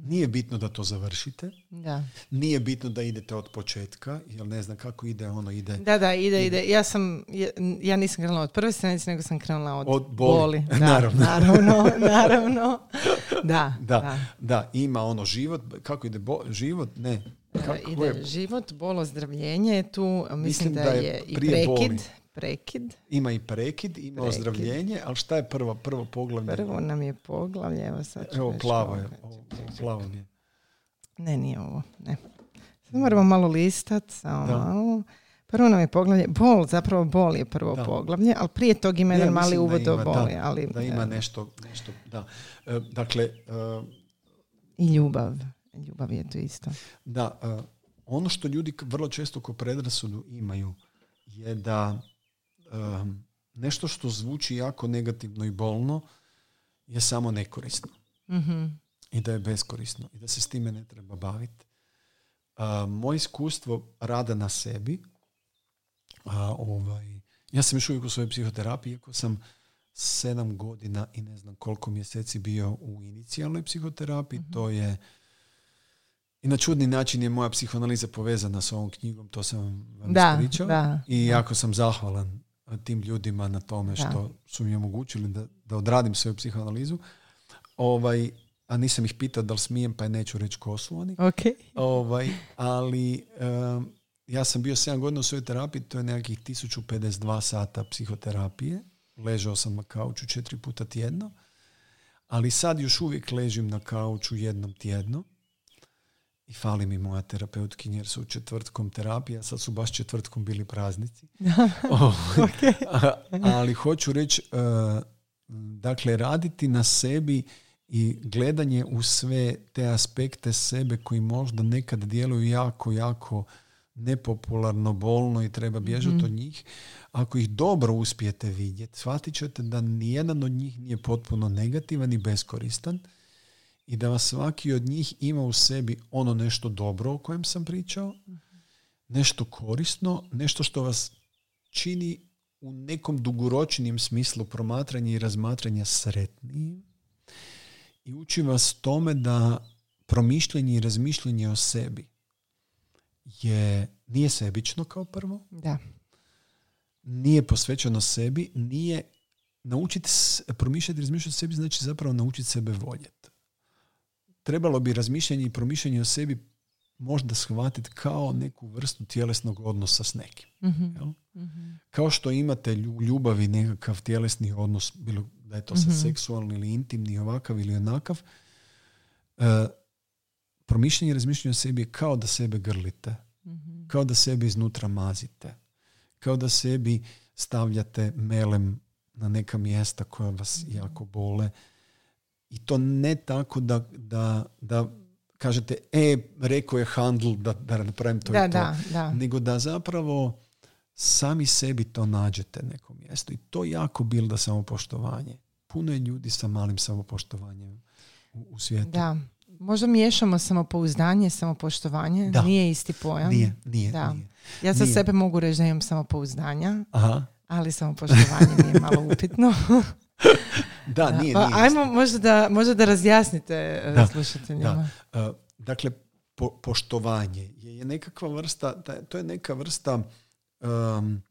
Nije bitno da to završite, Da. nije bitno da idete od početka, jer ne znam kako ide, ono ide Da, da, ide, ide. Ja sam, ja, ja nisam krenula od prve stranice, nego sam krenula od, Od boli. Da, Naravno. naravno, naravno. Da, Da, da. da, ima ono život, kako ide bo- život, ne. Kako ide je? život, bol, ozdravljenje je tu, mislim, Mislim da, da je, je i prekid, boli. Prekid. Ima i prekid, ima Prekid. ozdravljenje, ali šta je prvo, prvo poglavlje? Prvo nam je poglavlje, evo sad ću Evo, plavo je. Ovo, plavo mi je. Ne, nije ovo, ne. Sad moramo malo listat, samo Da. malo. Prvo nam je poglavlje, bol, zapravo bol je prvo Da. poglavlje, ali prije tog ima Ja jedan mali mislim da uvod o boli, da, ali Da ima nešto, nešto, da. E, Dakle, e, i ljubav. Ljubav je tu isto. Da, e, ono što ljudi vrlo često ko predrasudu imaju je da em, nešto što zvuči jako negativno i bolno je samo nekorisno Mhm. i da je beskorisno i da se s time ne treba baviti. A, moje iskustvo rada na sebi, a, ovaj, ja sam još uvijek u svojoj psihoterapiji, iako sam sedam godina i ne znam koliko mjeseci bio u inicijalnoj psihoterapiji, to je i na čudni način je moja psihoanaliza povezana s ovom knjigom, to sam vam Da, ispričao. da, I jako sam zahvalan tim ljudima na tome Da. što su mi omogućili da, da odradim svoju psihoanalizu. Ovaj, a nisam ih pitao da li smijem, pa neću reći ko su oni. Ok. Ovaj, ali em, ja sam bio 7 godina u svojoj terapiji, to je nekakvih 1052 sata psihoterapije. Ležao sam na kauču četiri puta tjedno. Ali sad još uvijek ležim na kauču jednom tjedno. I fali mi moja terapeutkinja jer su četvrtkom terapija, sad su baš četvrtkom bili praznici. Ovaj, a- ali hoću reći, e, dakle, raditi na sebi i gledanje u sve te aspekte sebe koji možda nekad djeluju jako, jako nepopularno, bolno i treba bježati od njih. Ako ih dobro uspijete vidjeti, shvatit ćete da nijedan od njih nije potpuno negativan i beskoristan i da vas svaki od njih ima u sebi ono nešto dobro o kojem sam pričao, nešto korisno, nešto što vas čini u nekom dugoročnijem smislu promatranja i razmatranja sretnijim i uči vas tome da promišljanje i razmišljanje o sebi je, nije sebično kao prvo, Da. nije posvećeno sebi, nije naučiti promišljati i razmišljati o sebi znači zapravo naučiti sebe voljeti. Trebalo bi razmišljanje i promišljanje o sebi možda shvatiti kao neku vrstu tjelesnog odnosa s nekim. Mhm. Jel? Kao što imate lju- ljubavi nekakav tjelesni odnos, bilo da je to sad seksualni ili intimni, ovakav ili onakav, e, promišljanje i razmišljanje o sebi je kao da sebe grlite, kao da sebe iznutra mazite, kao da sebi stavljate melem na neka mjesta koja vas jako bole i to ne tako da, da, da kažete e, rekao je handl da, da napravim to Da, i to da, da. nego da zapravo sami sebi to nađete neko mjesto i to jako bilda samopoštovanje. Puno je ljudi sa malim samopoštovanjem u, u svijetu. Da, možda miješamo samopouzdanje, samopoštovanje, da. nije isti pojam. Nije, nije, da. nije. Ja za Nije. sebe mogu reći da imam samopouzdanja, Aha. ali samopoštovanje nije malo upitno. Da, nije, pa nije ajmo možda da, možda da razjasnite e, Da, slušateljima. Da. Uh, dakle, po- poštovanje je, je nekakva vrsta, to je neka vrsta um,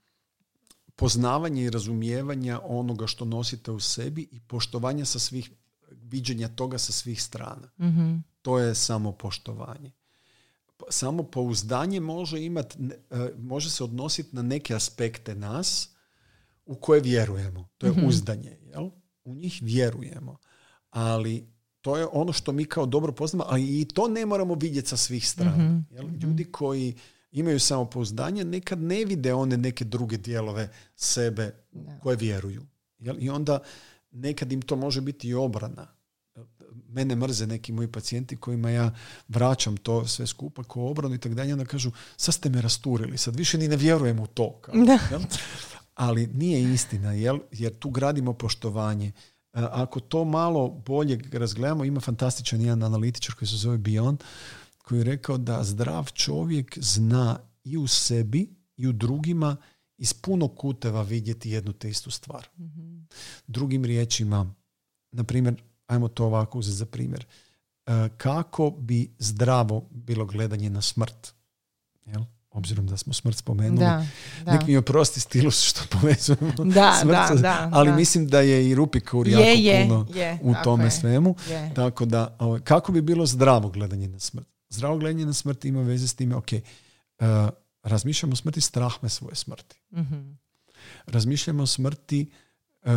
poznavanja i razumijevanja onoga što nosite u sebi i poštovanja sa svih, viđenja toga sa svih strana. Mhm. To je samo poštovanje. Samo pouzdanje može imat, e, može se odnositi na neke aspekte nas u koje vjerujemo. To je Mhm. uzdanje. Jel? U njih vjerujemo. Ali to je ono što mi kao dobro poznamo, ali i to ne moramo vidjeti sa svih strana. Mhm, Jel? mhm. Ljudi koji imaju samopouzdanje nekad ne vide one neke druge dijelove sebe Da. koje vjeruju. Jel? I onda nekad im to može biti i obrana. Mene mrze neki moji pacijenti kojima ja vraćam to sve skupa ko obranu i tako dalje, onda kažu, sad ste me rasturili, sad više ni ne vjerujem u to. Kao, Da. jel? Ali nije istina, jel? jer tu gradimo poštovanje. A, Ako to malo bolje razgledamo, ima fantastičan jedan analitičar koji se zove Bion, koji je rekao da zdrav čovjek zna i u sebi i u drugima iz puno kuteva vidjeti jednu te istu stvar. Mhm. Drugim riječima, na primjer, ajmo to ovako uzeti za primjer, e, kako bi zdravo bilo gledanje na smrt? Jel? Obzirom da smo smrt spomenuli. Da, da. Nek mi oprosti stilus što povezujemo Da, smrt da, ali da. mislim da je i Rupikur jako je, puno je, u tome je, svemu. je. Tako da, ovaj, kako bi bilo zdravo gledanje na smrt? Zdravo gledanje na smrt ima veze s time, ok, uh, razmišljamo o smrti, strah me svoje smrti. Mhm. Razmišljamo o smrti, uh,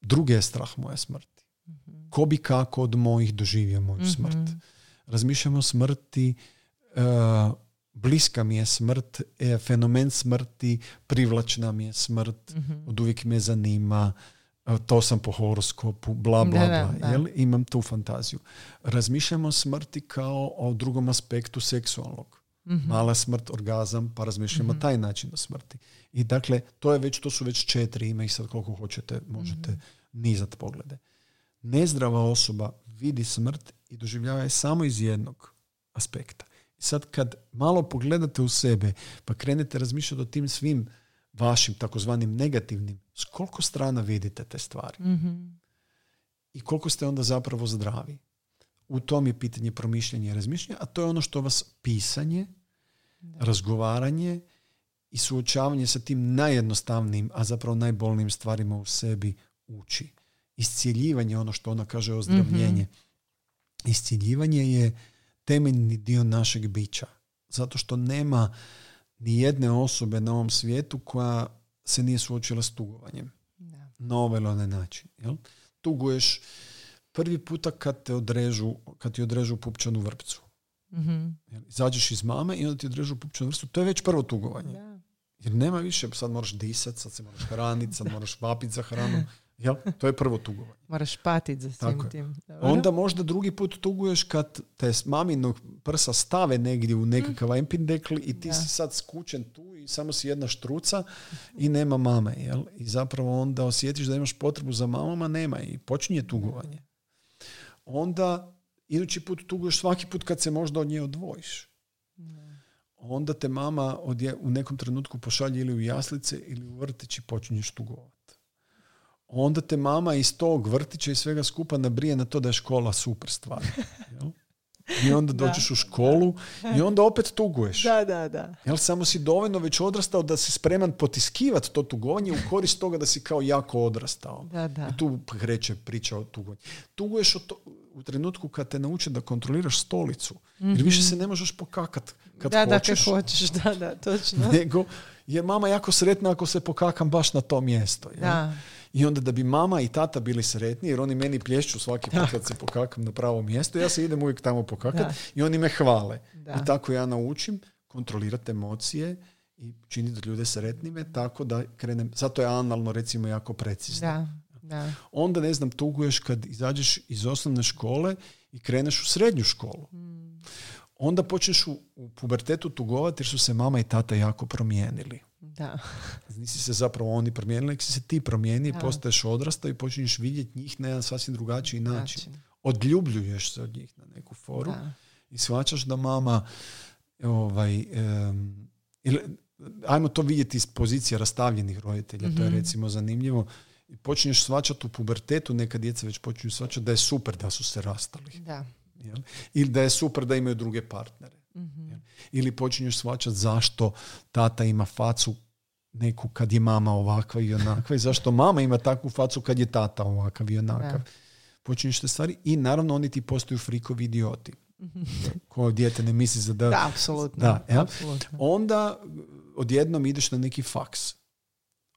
druge je strah moje smrti. Mhm. Ko bi kako od mojih doživio moju smrt? Mhm. Razmišljamo o smrti, uh, bliska mi je smrt, e, fenomen smrti, privlačna mi je smrt, Mhm. od uvijek me zanima, e, to sam po horoskopu, bla, bla, Da, bla. da, da. Jel? Imam tu fantaziju. Razmišljamo o smrti kao o drugom aspektu seksualnog. Mhm. Mala smrt, orgazam, pa razmišljamo Mhm. taj način o smrti. I dakle, to je već, to su već četiri, ima ih sad koliko hoćete, možete Mhm. nizat poglede. Nezdrava osoba vidi smrt i doživljava je samo iz jednog aspekta. I sad kad malo pogledate u sebe, pa krenete razmišljati o tim svim vašim takozvanim negativnim, s koliko strana vidite te stvari Mhm. i koliko ste onda zapravo zdravi. U tom je pitanje promišljanja i razmišljanja, a to je ono što vas pisanje, razgovaranje i suočavanje sa tim najjednostavnijim, a zapravo najbolnijim stvarima u sebi uči. Iscijeljivanje, ono što ona kaže ozdravljenje. Iscijeljivanje je temeljni dio našeg bića. Zato što nema ni jedne osobe na ovom svijetu koja se nije suočila s tugovanjem Da. na ovaj ili onaj način. Jel? Tuguješ prvi puta kad te odrežu, kad ti odrežu pupčanu vrpcu. Mhm. Jel? Izađeš iz mame i onda ti odrežu pupčanu vrpcu. To je već prvo tugovanje. Da. Jer nema više, sad moraš disat, sad se moraš hraniti, sad moraš vapit za hranu. Jel? To je prvo tugovanje. Moraš patit za svim Tako tim. Dobro. Onda možda drugi put tuguješ kad te s maminog prsa stave negdje u nekakav empindekl i ti Da. si sad skučen tu i samo si jedna štruca i nema mame. Jel? I zapravo onda osjetiš da imaš potrebu za mamom, a nema i počinje tugovanje. Onda idući put tuguješ svaki put kad se možda od nje odvojiš. Onda te mama odje, u nekom trenutku pošalje ili u jaslice ili u vrtić i počinješ tugovati onda te mama iz tog vrtića i svega skupa nabrije na to da je škola super stvar. Jel? I onda Da. dođeš u školu i onda opet tuguješ. Da, da, da. Jel samo si dovoljno već odrastao da si spreman potiskivati to tugovanje u korist toga da si kao jako odrastao. Da, da. I tu kreće priča o tugovanju. Tuguješ o to, u trenutku kad te nauče da kontroliraš stolicu. Jer više se ne možeš pokakat kad Mhm. da, da, hoćeš. kad hoćeš, da, da, točno. Nego je mama jako sretna ako se pokakam baš na to mjesto. jel? Da. I onda da bi mama i tata bili sretni, jer oni meni plješću svaki put kad se pokakam na pravo mjesto, ja se idem uvijek tamo pokakat Da. i oni me hvale. Da. I tako ja naučim kontrolirati emocije i činiti ljude sretnime tako da krenem, zato je analno recimo jako precizno. Da, da. Onda ne znam, tuguješ kad izađeš iz osnovne škole i kreneš u srednju školu. Mm. Onda počneš u, u pubertetu tugovati jer su se mama i tata jako promijenili. Da. Nisi se zapravo oni promijenili, nek si se ti promijeni, postaješ odrasta i počinješ vidjeti njih na jedan sasvim drugačiji način. Odljubljuješ se od njih na neku foru i shvaćaš da mama ovaj, ili, ajmo to vidjeti iz pozicije rastavljenih roditelja, to je mhm. recimo zanimljivo. I počinješ shvaćati u pubertetu, neka djeca već počinju shvaćati da je super da su se rastali. Da. Jel? Ili da je super da imaju druge partnere. Mm Ili počinješ shvaćati zašto tata ima facu neku kad je mama ovakva i onakva i zašto mama ima takvu facu kad je tata ovakav i onakav. Počinješ te stvari i naravno oni ti postaju frikovi idioti. mm Ko dijete ne misli za da... Da, apsolutno. Da, apsolutno. Onda odjednom ideš na neki faks.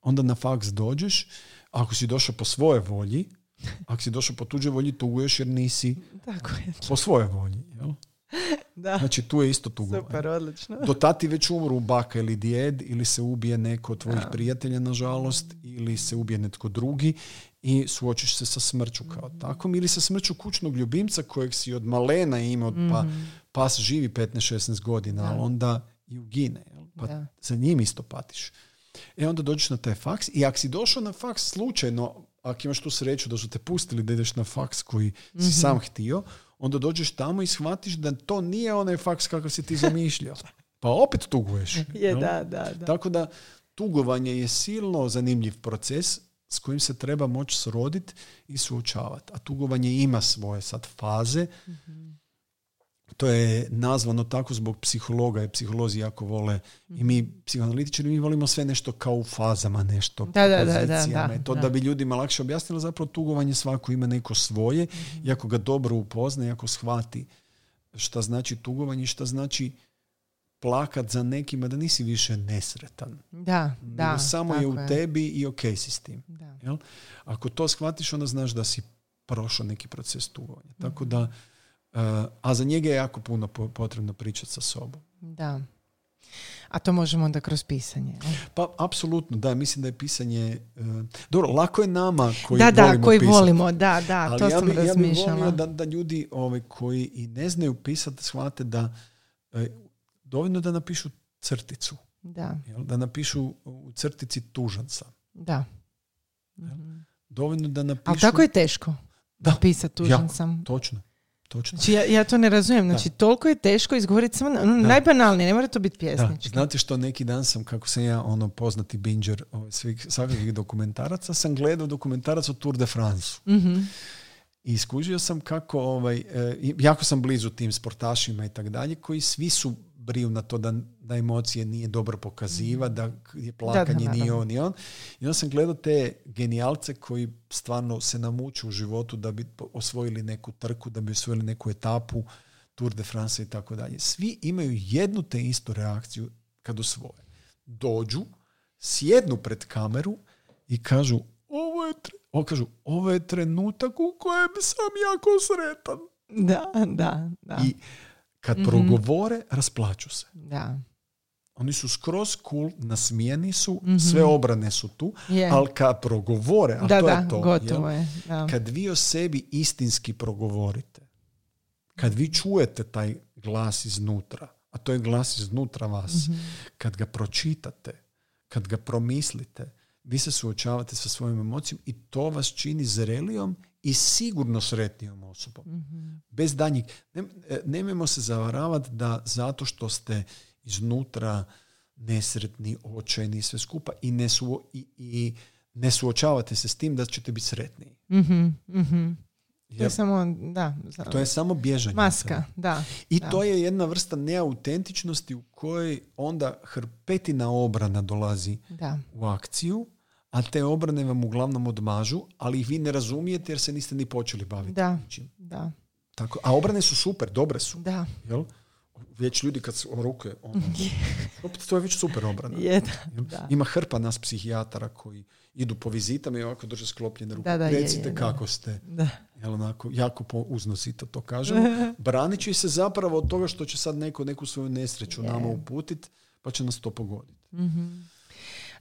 Onda na faks dođeš, ako si došao po svoje volji, ako si došao po tuđe volji, tuguješ jer nisi Tako je. po svoje volji. Jel? Da. Znači tu je isto tugovanje. Super, odlično. Do tati već umru baka ili djed ili se ubije neko od tvojih prijatelja nažalost ili se ubije netko drugi i suočiš se sa smrću kao mm takvom ili sa smrću kućnog ljubimca kojeg si od malena imao pa mhm. pas živi 15-16 godina, ali onda i ugine. Pa za njim isto patiš. E onda dođeš na taj faks i ako si došao na faks slučajno, ako imaš tu sreću da su te pustili da ideš na faks koji si mhm. sam htio, onda dođeš tamo i shvatiš da to nije onaj faks kakav si ti zamišljao. Pa opet tuguješ. je, da, da, da. Tako da tugovanje je silno zanimljiv proces s kojim se treba moći sroditi i suočavati. A tugovanje ima svoje sad faze. mm to je nazvano tako zbog psihologa i psiholozi jako vole i mi psihoanalitičari mi volimo sve nešto kao u fazama nešto da, da, da, da, to da. bi ljudima lakše objasnilo zapravo tugovanje svako ima neko svoje mm i ako ga dobro upozna i ako shvati šta znači tugovanje šta znači plakat za nekima da nisi više nesretan. Da, da. samo je u tebi i ok si s tim. Jel? Ako to shvatiš onda znaš da si prošao neki proces tugovanja. Tako da Eh, a za njega je jako puno potrebno pričati sa sobom. Da. A to možemo onda kroz pisanje. Pa, apsolutno, da. Mislim da je pisanje... Uh, dobro, lako je nama koji da, volimo Da, koji volimo, da, da, Ali to ja sam bi, razmišljala. Ja bih da, da ljudi ovaj, koji i ne znaju pisati shvate da uh, dovoljno da napišu crticu. Da. Jel? Da napišu u crtici tužan sam. Da. mm Dovoljno da napišu... Ali tako je teško. Da. Napisati tužan sam. Točno. Točno. Znači, ja, ja to ne razumijem. Znači, toliko je teško izgovoriti samo ono, najbanalnije, ne mora to biti pjesnički. Znate što neki dan sam, kako sam ja ono poznati binđer ovaj, svih, svakakvih dokumentaraca, sam gledao dokumentarac o Tour de France. mm I iskužio sam kako, ovaj, e, jako sam blizu tim sportašima i tak dalje, koji svi su briju na to da, da emocije nije dobro pokaziva, da je plakanje da, nije on i on. I onda sam gledao te genijalce koji stvarno se namuču u životu da bi osvojili neku trku, da bi osvojili neku etapu, Tour de France i tako dalje. Svi imaju jednu te istu reakciju kad osvoje. Dođu, sjednu pred kameru i kažu ovo je, o, kažu, ovo je trenutak u kojem sam jako sretan. Da, da, da. I kad mm progovore, rasplaću se. Da. Oni su skroz cool, nasmijeni su, mhm. sve obrane su tu, yeah. ali kad progovore, a da, to da, je to. Gotovo je, da. Kad vi o sebi istinski progovorite, kad vi čujete taj glas iznutra, a to je glas iznutra vas, mhm. kad ga pročitate, kad ga promislite, vi se suočavate sa svojim emocijom i to vas čini zrelijom i sigurno sretnijom osobom. mm Bez danjih. Ne, e, nemojmo se zavaravati da zato što ste iznutra nesretni, očajni i sve skupa i ne, su, i, i ne suočavate se s tim da ćete biti sretniji. mm To je samo, da. To je samo bježanje. Maska, da. I to je jedna vrsta neautentičnosti u kojoj onda hrpetina obrana dolazi da. u akciju a te obrane vam uglavnom odmažu, ali ih vi ne razumijete jer se niste ni počeli baviti. Da, da. Tako, a obrane su super, dobre su. Da. Jel? Već ljudi kad su ruke, ono, opet to je već super obrana. Je, da, Ima hrpa nas psihijatara koji idu po vizitama i ovako drže sklopljene ruke. Da, Recite kako ste. Da. Jel onako, jako po uznosito to kažemo. Branići se zapravo od toga što će sad neko neku svoju nesreću nama uputit, pa će nas to pogoditi. mm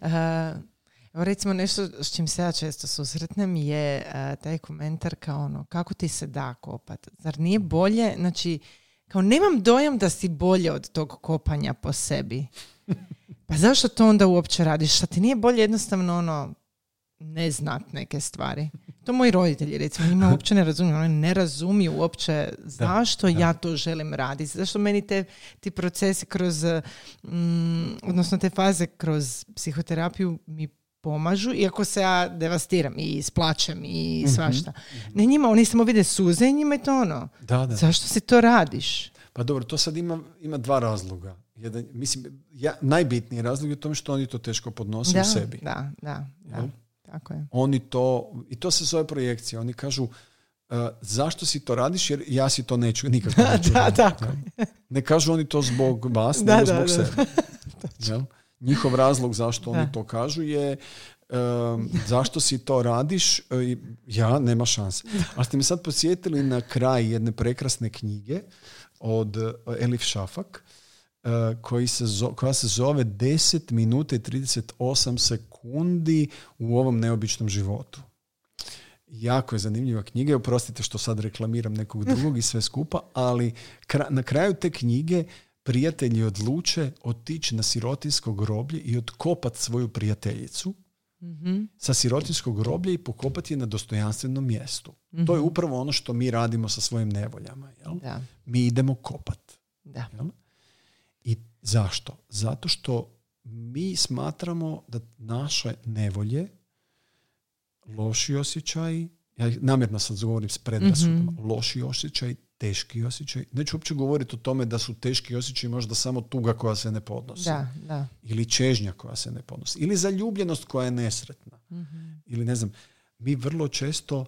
Evo recimo nešto s čim se ja često susretnem je uh, taj komentar kao ono, kako ti se da kopat? Zar nije bolje, znači, kao nemam dojam da si bolje od tog kopanja po sebi. Pa zašto to onda uopće radiš? Šta ti nije bolje jednostavno ono ne znat neke stvari? To moji roditelji recimo njima uopće ne razumiju. Oni ne razumiju uopće zašto ja to želim raditi. Zašto meni te, ti procesi kroz, mm, odnosno te faze kroz psihoterapiju mi pomažu, iako se ja devastiram i isplačem i mhm, svašta. Mhm. Ne njima, oni samo vide suze i njima je to ono. Da, da. Zašto si to radiš? Pa dobro, to sad ima, ima dva razloga. Jedan, mislim, ja, najbitniji razlog je u tome što oni to teško podnose u sebi. Da, da, da. Tako je. Oni to, i to se zove projekcija, oni kažu uh, zašto si to radiš jer ja si to neću nikako neću da, tako. Ne kažu oni to zbog vas, nego zbog sebe. Njihov razlog zašto oni to kažu je um, zašto si to radiš, uh, ja, nema šanse. Ali ste mi sad posjetili na kraj jedne prekrasne knjige od uh, Elif Šafak, uh, koji se koja se zove 10 minuta i 38 sekundi u ovom neobičnom životu. Jako je zanimljiva knjiga, oprostite što sad reklamiram nekog drugog i sve skupa, ali na kraju te knjige prijatelji odluče otići na sirotinsko groblje i otkopat svoju prijateljicu mm sa sirotinskog groblja i pokopati je na dostojanstvenom mjestu. To je upravo ono što mi radimo sa svojim nevoljama. Jel? Da. Mi idemo kopat. Da. Jel? I zašto? Zato što mi smatramo da naše nevolje, loši osjećaji, ja namjerno sad govorim s predrasudama, mm loši osjećaj, teški osjećaj. Neću uopće govoriti o tome da su teški osjećaj možda samo tuga koja se ne podnosi. Da, da. Ili čežnja koja se ne podnosi. Ili zaljubljenost koja je nesretna. mm Ili ne znam, mi vrlo često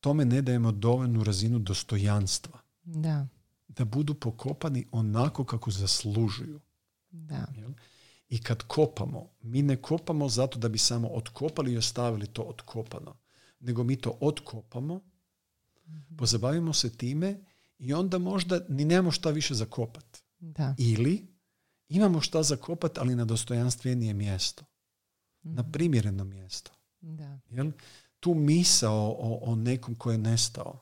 tome ne dajemo dovoljnu razinu dostojanstva. Da. Da budu pokopani onako kako zaslužuju. Da. I kad kopamo, mi ne kopamo zato da bi samo otkopali i ostavili to otkopano. Nego mi to otkopamo mm Pozabavimo se time i onda možda ni nemamo šta više zakopat. Da. Ili imamo šta zakopat, ali na dostojanstvenije mjesto. Na mhm. primjereno mjesto. Da. Jel? Tu misao o, o nekom ko je nestao.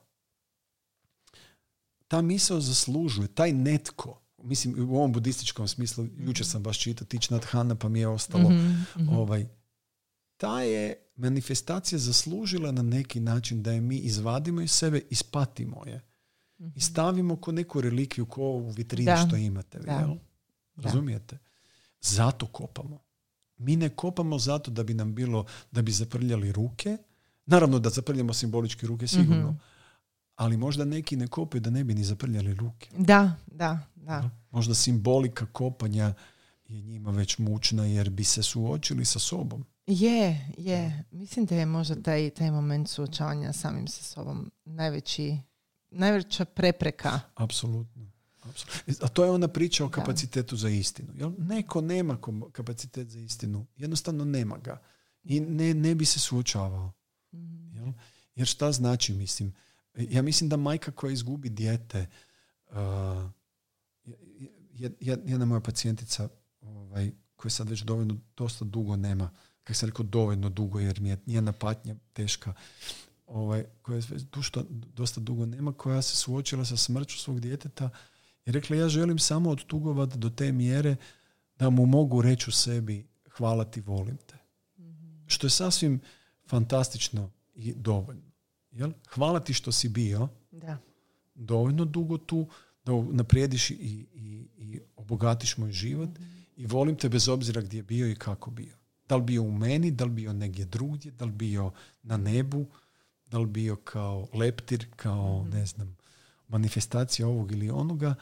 Ta misao zaslužuje, taj netko, mislim u ovom budističkom smislu, jučer sam baš čitao Tič nad Hana pa mi je ostalo, mhm, mhm. ovaj, ta je manifestacija zaslužila na neki način da je mi izvadimo iz sebe, ispatimo je. I mhm. stavimo ko neku relikiju, ko u vitrini što imate. Jel? Razumijete? Zato kopamo. Mi ne kopamo zato da bi nam bilo, da bi zaprljali ruke. Naravno da zaprljamo simbolički ruke sigurno. Mhm. Ali možda neki ne kopaju da ne bi ni zaprljali ruke. Da, da, da. Možda simbolika kopanja je njima već mučna jer bi se suočili sa sobom. Je, je. Mislim da je možda taj, taj moment suočavanja samim sa sobom najveći, najveća prepreka. Apsolutno. A to je ona priča o kapacitetu za istinu. Jel? Neko nema kapacitet za istinu. Jednostavno nema ga. I ne, ne bi se suočavao. Mhm. Jel? Jer šta znači, mislim? Ja mislim da majka koja izgubi dijete, uh, jedna moja pacijentica ovaj, koja sad već dovoljno dosta dugo nema kako sam rekao, dovoljno dugo, jer mi je njena patnja teška, ovaj, koja je dušto, dosta dugo nema, koja se suočila sa smrću svog djeteta i rekla ja želim samo odtugovati do te mjere da mu mogu reći u sebi hvala ti, volim te. mm Što je sasvim fantastično i dovoljno. Jel? Hvala ti što si bio da. dovoljno dugo tu da naprijediš i, i, i obogatiš moj život mhm. i volim te bez obzira gdje je bio i kako bio. Da li bio u meni, da li bio negdje drugdje, da li bio na nebu, da li bio kao leptir, kao mhm. ne znam, manifestacija ovog ili onoga.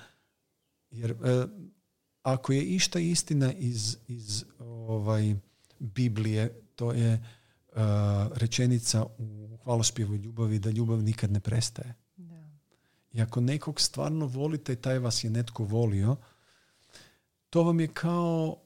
Jer e, ako je išta istina iz, iz ovaj, Biblije, to je e, rečenica u hvalospjevu ljubavi da ljubav nikad ne prestaje. Da. I ako nekog stvarno volite i taj vas je netko volio, to vam je kao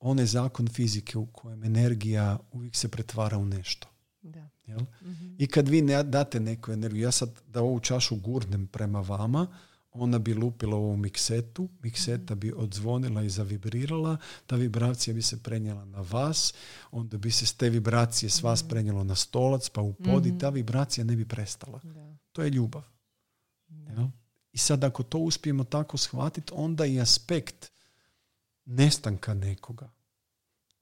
onaj zakon fizike u kojem energija uvijek se pretvara u nešto. Da. Jel? Mhm. I kad vi ne date neku energiju, ja sad da ovu čašu gurnem prema vama, ona bi lupila u ovu miksetu, mikseta bi odzvonila i zavibrirala, ta vibracija bi se prenijela na vas, onda bi se s te vibracije s vas mhm. prenijelo na stolac, pa u pod i mhm. ta vibracija ne bi prestala. Da. To je ljubav. I sad ako to uspijemo tako shvatiti, onda i aspekt nestanka nekoga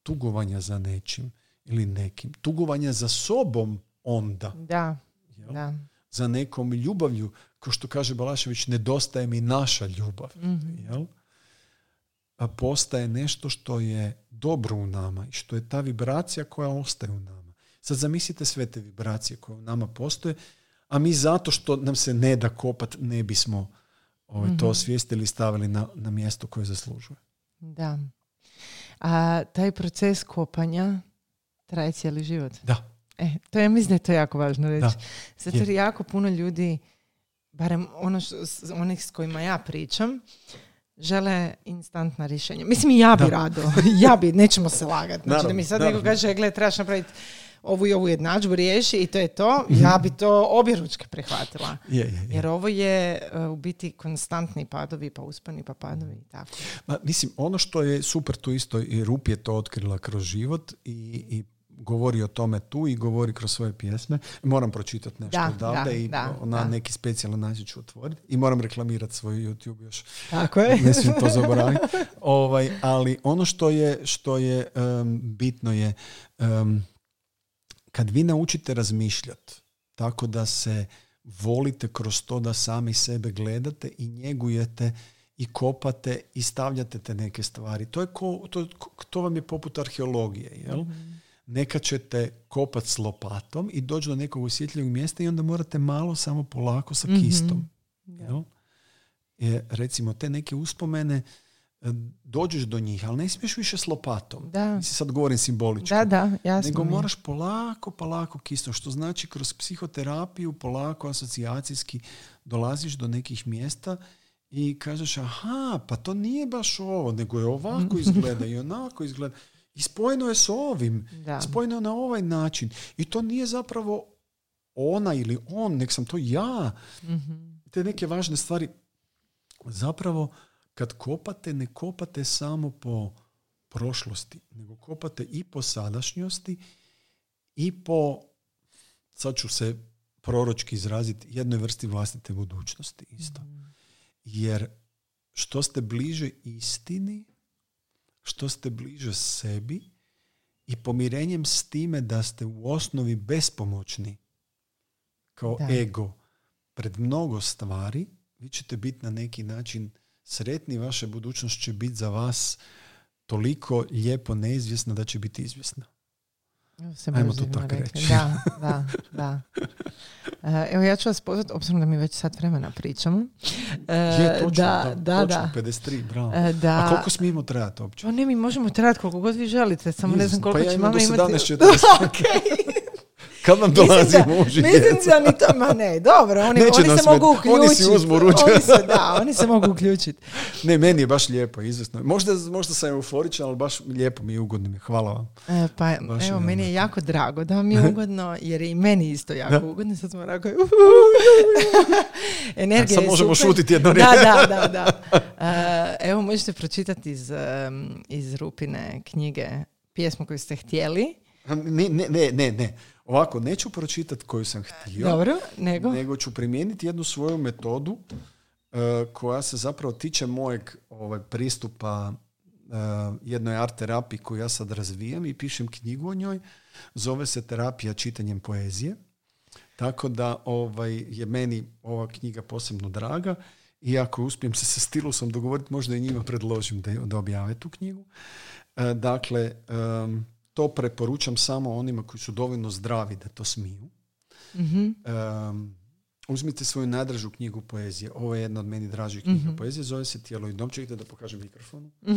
tugovanja za nečim ili nekim. Tugovanja za sobom onda. Da, da. Za nekom ljubavlju, kao što kaže Balašević, nedostaje mi naša ljubav. Mhm. Jel? A postaje nešto što je dobro u nama i što je ta vibracija koja ostaje u nama. Sad zamislite sve te vibracije koje u nama postoje, a mi zato što nam se ne da kopat ne bismo ovaj, to Mhm. osvijestili i stavili na, na mjesto koje zaslužuje. Da. A taj proces kopanja traje cijeli život. Da. E, to ja mislim da je to jako važno reći. Da. Zato jer jako puno ljudi, barem ono što, s- onih s kojima ja pričam, žele instantna rješenja. Mislim i ja bi Da. rado. ja bi, nećemo se lagati. Znači da mi sad neko kaže, gle, trebaš napraviti ovu i ovu jednadžbu, riješi i to je to. Ja bi to obje ručke prihvatila. Je, je, je. Jer ovo je uh, u biti konstantni padovi, pa uspani, pa padovi i tako. Ma, mislim, ono što je super tu isto, i Rup je to otkrila kroz život i, i govori o tome tu i govori kroz svoje pjesme. Moram pročitati nešto Da, odavde da, i da, na da. neki specijalan način ću otvoriti. I moram reklamirati svoj YouTube još. Tako je. ne smijem to zaboraviti. Ovaj, ali ono što je, što je em, bitno je em, kad vi naučite razmišljati tako da se volite kroz to da sami sebe gledate i njegujete i kopate i stavljate te neke stvari. To, je ko, to, to vam je poput arheologije. Jel? Neka ćete kopat s lopatom i doći do nekog osjetljivog mjesta i onda morate malo samo polako sa Mhm. kistom. Da. Jel? Je, recimo, te neke uspomene, e, dođeš do njih, ali ne smiješ više s lopatom. Da. Mislim, sad govorim simbolički. Da, da, jasno. Nego moraš polako, polako kistom, što znači kroz psihoterapiju polako asocijacijski dolaziš do nekih mjesta i kažeš aha, pa to nije baš ovo, nego je ovako izgleda i onako izgleda. I spojeno je s ovim. Da. Spojeno je na ovaj način. I to nije zapravo ona ili on, nek sam to ja. Mhm. Te neke važne stvari. Zapravo, kad kopate, ne kopate samo po prošlosti, nego kopate i po sadašnjosti i po, sad ću se proročki izraziti, jednoj vrsti vlastite budućnosti isto. Jer što ste bliže istini, što ste bliže sebi i pomirenjem s time da ste u osnovi bespomoćni kao Da. ego pred mnogo stvari, vi ćete biti na neki način sretni, vaša budućnost će biti za vas toliko lijepo neizvjesna da će biti izvjesna. Se Ajmo to tako rekli. reći. Da, da, da. E, Evo ja ću vas pozvati, obzirom da mi već sat vremena pričamo. E, Je, točno, da, da, točno, da. 53, bravo. E, da. A koliko smijemo trajati uopće? Pa ne, mi možemo trajati koliko god vi želite, samo ne znam Izvrsno. koliko Pa ja će imam mama do imati. 17:45. Okej. Kad Mislim dolazi muž i Mislim da ni to, ma ne, dobro, oni, Neće oni se mogu met- uključiti. oni si uzmu ručak. Oni se, da, oni se mogu uključiti. Ne, meni je baš lijepo, izvrsno. Možda, možda sam euforičan, ali baš lijepo mi je ugodno mi je. Hvala vam. E, pa Baš je evo, meni je jako drago da vam je ugodno, jer je i meni isto jako Da. ugodno. Sad smo onako... Energija Sad je možemo super. šutiti jedno Da, da, da, da. E, evo, možete pročitati iz, em, iz Rupine knjige pjesmu koju ste htjeli. Ne, ne, ne, ne, ne. Ovako, neću pročitati koju sam htio, Dobro, nego? nego ću primijeniti jednu svoju metodu e, koja se zapravo tiče mojeg ovaj, pristupa e, jednoj art terapiji koju ja sad razvijam i pišem knjigu o njoj. Zove se Terapija čitanjem poezije. Tako da ovaj, je meni ova knjiga posebno draga i ako uspijem se sa Stilusom dogovoriti, možda i njima predložim da, da objave tu knjigu. E, dakle, em, to preporučam samo onima koji su dovoljno zdravi da to smiju. Mhm. Em, uzmite svoju najdražu knjigu poezije. Ovo je jedna od meni dražih knjiga Mhm. poezije. Zove se Tijelo i dom. Čekajte da pokažem mikrofonu.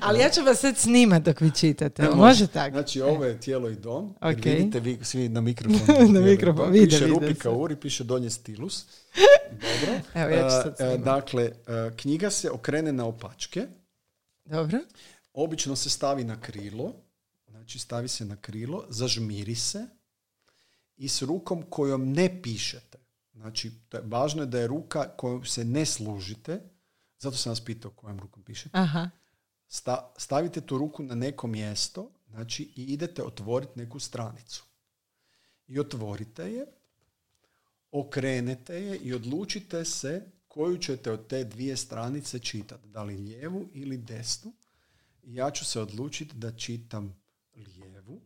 Ali ja ću vas sad snimat dok vi čitate. Evo, Može tako? Znači, ovo je Tijelo i dom. Jer Ok. vidite vi svi na mikrofonu. Na mikrofon, vide, Piše vide Rupi se. Kauri, piše donje stilus. Dobro. Evo, ja ću sad E, e, snimat. dakle, e, knjiga se okrene na opačke. Dobro. Obično se stavi na krilo. Znači, stavi se na krilo, zažmiri se i s rukom kojom ne pišete. Znači, to je, važno je da je ruka kojom se ne služite. Zato sam vas pitao kojom rukom pišete. Aha. Sta- stavite tu ruku na neko mjesto znači, i idete otvoriti neku stranicu. I otvorite je, okrenete je i odlučite se koju ćete od te dvije stranice čitati. Da li lijevu ili desnu. Ja ću se odlučiti da čitam lijevu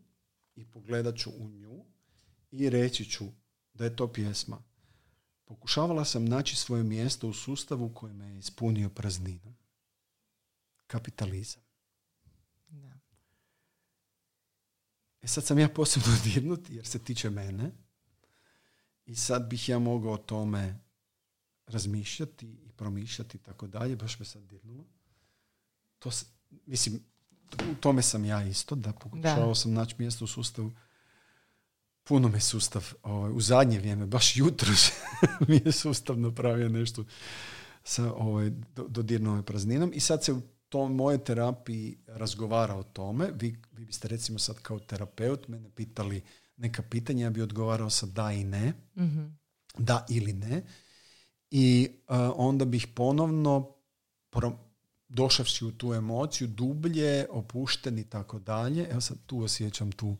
i pogledat ću u nju i reći ću da je to pjesma. Pokušavala sam naći svoje mjesto u sustavu koji me je ispunio prazninom. Kapitalizam. Da. E sad sam ja posebno dirnut jer se tiče mene i sad bih ja mogao o tome razmišljati i promišljati i tako dalje, baš me sad dirnulo. To, mislim, u tome sam ja isto, da pokušavao sam naći mjesto u sustavu. Puno me sustav, ovaj, u zadnje vrijeme, baš jutro mi je sustav napravio nešto sa ovaj, dodirnom prazninom i sad se u tom moje terapiji razgovara o tome. Vi, vi biste recimo sad kao terapeut mene pitali neka pitanja, ja bi odgovarao sa da i ne. mm Da ili ne. I uh, onda bih ponovno pro, došavši u tu emociju dublje, opušten i tako dalje. Evo sad tu osjećam tu,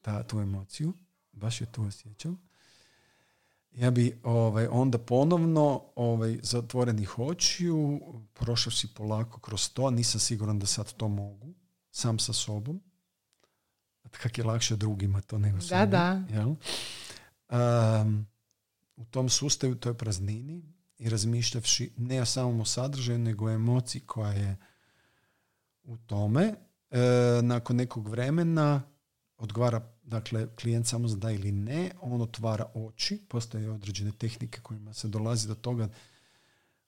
ta, tu emociju. Baš je tu osjećam. Ja bi ovaj, onda ponovno ovaj, zatvorenih očiju, prošavši polako kroz to, nisam siguran da sad to mogu, sam sa sobom. Kak je lakše drugima to nego Da, da. Jel? u tom sustavu, toj praznini i razmišljavši ne o samom sadržaju, nego o emociji koja je u tome, e, nakon nekog vremena odgovara dakle klijent samo za da ili ne, on otvara oči, postoje određene tehnike kojima se dolazi do toga,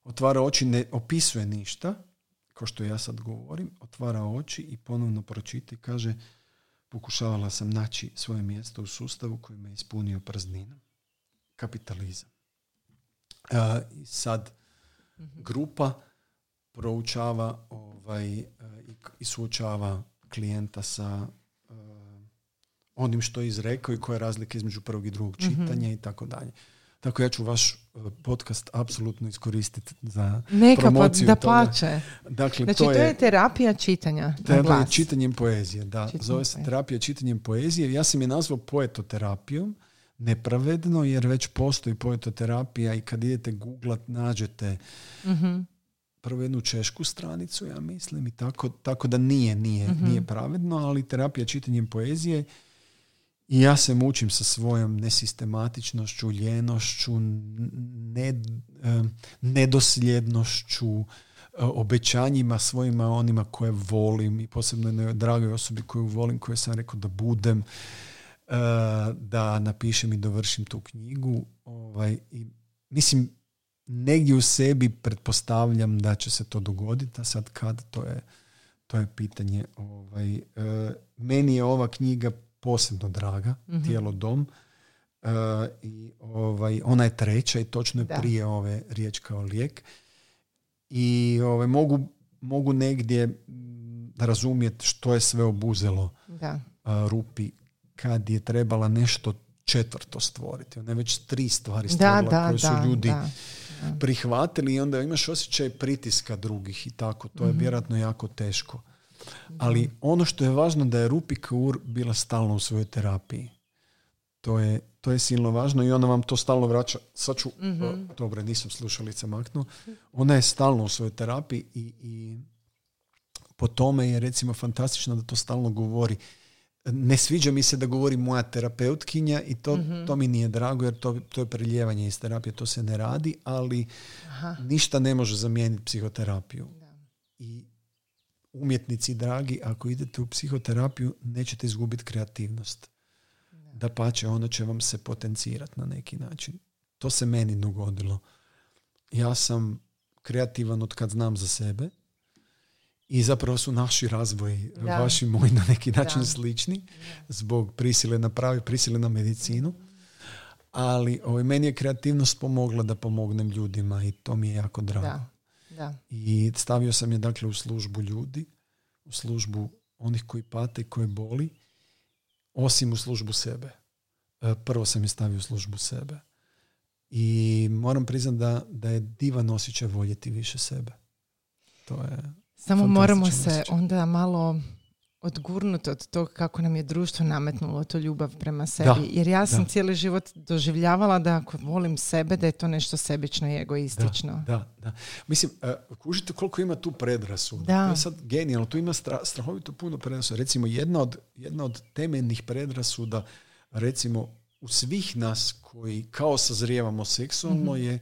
otvara oči, ne opisuje ništa, kao što ja sad govorim, otvara oči i ponovno pročita i kaže pokušavala sam naći svoje mjesto u sustavu koji me ispunio prazninom. Kapitalizam. E, sad mhm. grupa proučava ovaj, e, i suočava klijenta sa e, onim što je izrekao i koja je razlika između prvog i drugog mhm. čitanja i tako dalje. Tako ja ću vaš podcast apsolutno iskoristiti za Neka pa promociju da pače. Dakle, znači, to, je, terapija čitanja. Terapija čitanjem poezije, da. zove se terapija čitanjem poezije. Ja sam je nazvao poetoterapijom, nepravedno, jer već postoji poetoterapija i kad idete googlat, nađete uh prvo jednu češku stranicu, ja mislim, i tako, tako da nije, nije, mhm. nije pravedno, ali terapija čitanjem poezije i ja se mučim sa svojom nesistematičnošću, ljenošću, nedosljednošću, obećanjima svojima onima koje volim i posebno jednoj dragoj osobi koju volim, koju sam rekao da budem, da napišem i dovršim tu knjigu. Ovaj, i, mislim, negdje u sebi pretpostavljam da će se to dogoditi, a sad kad, to je, to je pitanje. Ovaj, meni je ova knjiga posebno draga, mm Tijelo dom. Uh, i ovaj, ona je treća i točno je prije ove riječ kao lijek. I ovaj, mogu, mogu negdje mm, razumjeti što je sve obuzelo da. Uh, Rupi kad je trebala nešto četvrto stvoriti. Ona je već tri stvari stvorila koje su ljudi prihvatili i onda imaš osjećaj pritiska drugih i tako. To je mm vjerojatno jako teško. Ali ono što je važno da je Rupi Kaur bila stalno u svojoj terapiji. To je, to je silno važno i ona vam to stalno vraća. Sad ću, mm dobro, nisam slušalica maknuo. Ona je stalno u svojoj terapiji i, i po tome je recimo fantastično da to stalno govori. Ne sviđa mi se da govori moja terapeutkinja i to, mhm. to mi nije drago jer to, to je preljevanje iz terapije, to se ne radi, ali ništa ne može zamijeniti psihoterapiju. I umjetnici dragi, ako idete u psihoterapiju, nećete izgubiti kreativnost. Da pače, ono će vam se potencirati na neki način. To se meni dogodilo. Ja sam kreativan od kad znam za sebe i zapravo su naši razvoji, vaši moji na neki način slični zbog prisile na pravi, prisile na medicinu. Ali ovaj, meni je kreativnost pomogla da pomognem ljudima i to mi je jako drago. Da. I stavio sam je dakle u službu ljudi, u službu onih koji pate i koji boli, osim u službu sebe. E, prvo sam je stavio u službu sebe. I moram priznati da, da je divan osjećaj voljeti više sebe. To je Samo moramo se onda malo odgurnut od toga kako nam je društvo nametnulo to ljubav prema sebi. Jer ja sam cijeli život doživljavala da ako volim sebe, da je to nešto sebično i egoistično. Da, da. Mislim, uh, kužite koliko ima tu predrasuda. Da. To je sad genijalno. Tu ima strahovito puno predrasuda. Recimo, jedna od, jedna od temeljnih predrasuda, recimo, u svih nas koji kao sazrijevamo seksualno mhm. je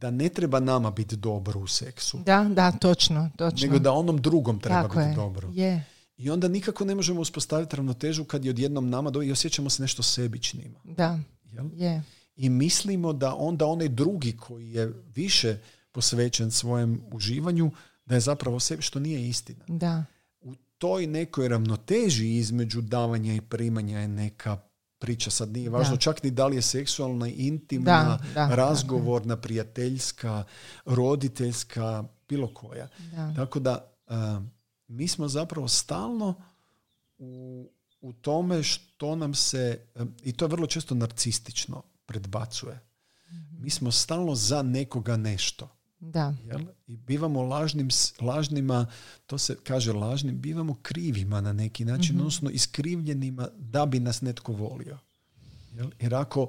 da ne treba nama biti dobro u seksu. Da, da, točno, točno. Nego da onom drugom treba biti dobro. Je. I onda nikako ne možemo uspostaviti ravnotežu kad je odjednom nama do i osjećamo se nešto sebičnima. Da, Jel? je. I mislimo da onda onaj drugi koji je više posvećen svojem uživanju, da je zapravo sebi, što nije istina. Da. U toj nekoj ravnoteži između davanja i primanja je neka priča. Sad nije važno čak ni da li je seksualna, intimna, razgovorna, prijateljska, roditeljska, bilo koja. Tako da mi smo zapravo stalno u, u tome što nam se, i to je vrlo često narcistično, predbacuje. Mi smo stalno za nekoga nešto. Da. Jel? I bivamo lažnim, lažnima, to se kaže lažnim, bivamo krivima na neki način, mm odnosno iskrivljenima da bi nas netko volio. Jel? Jer ako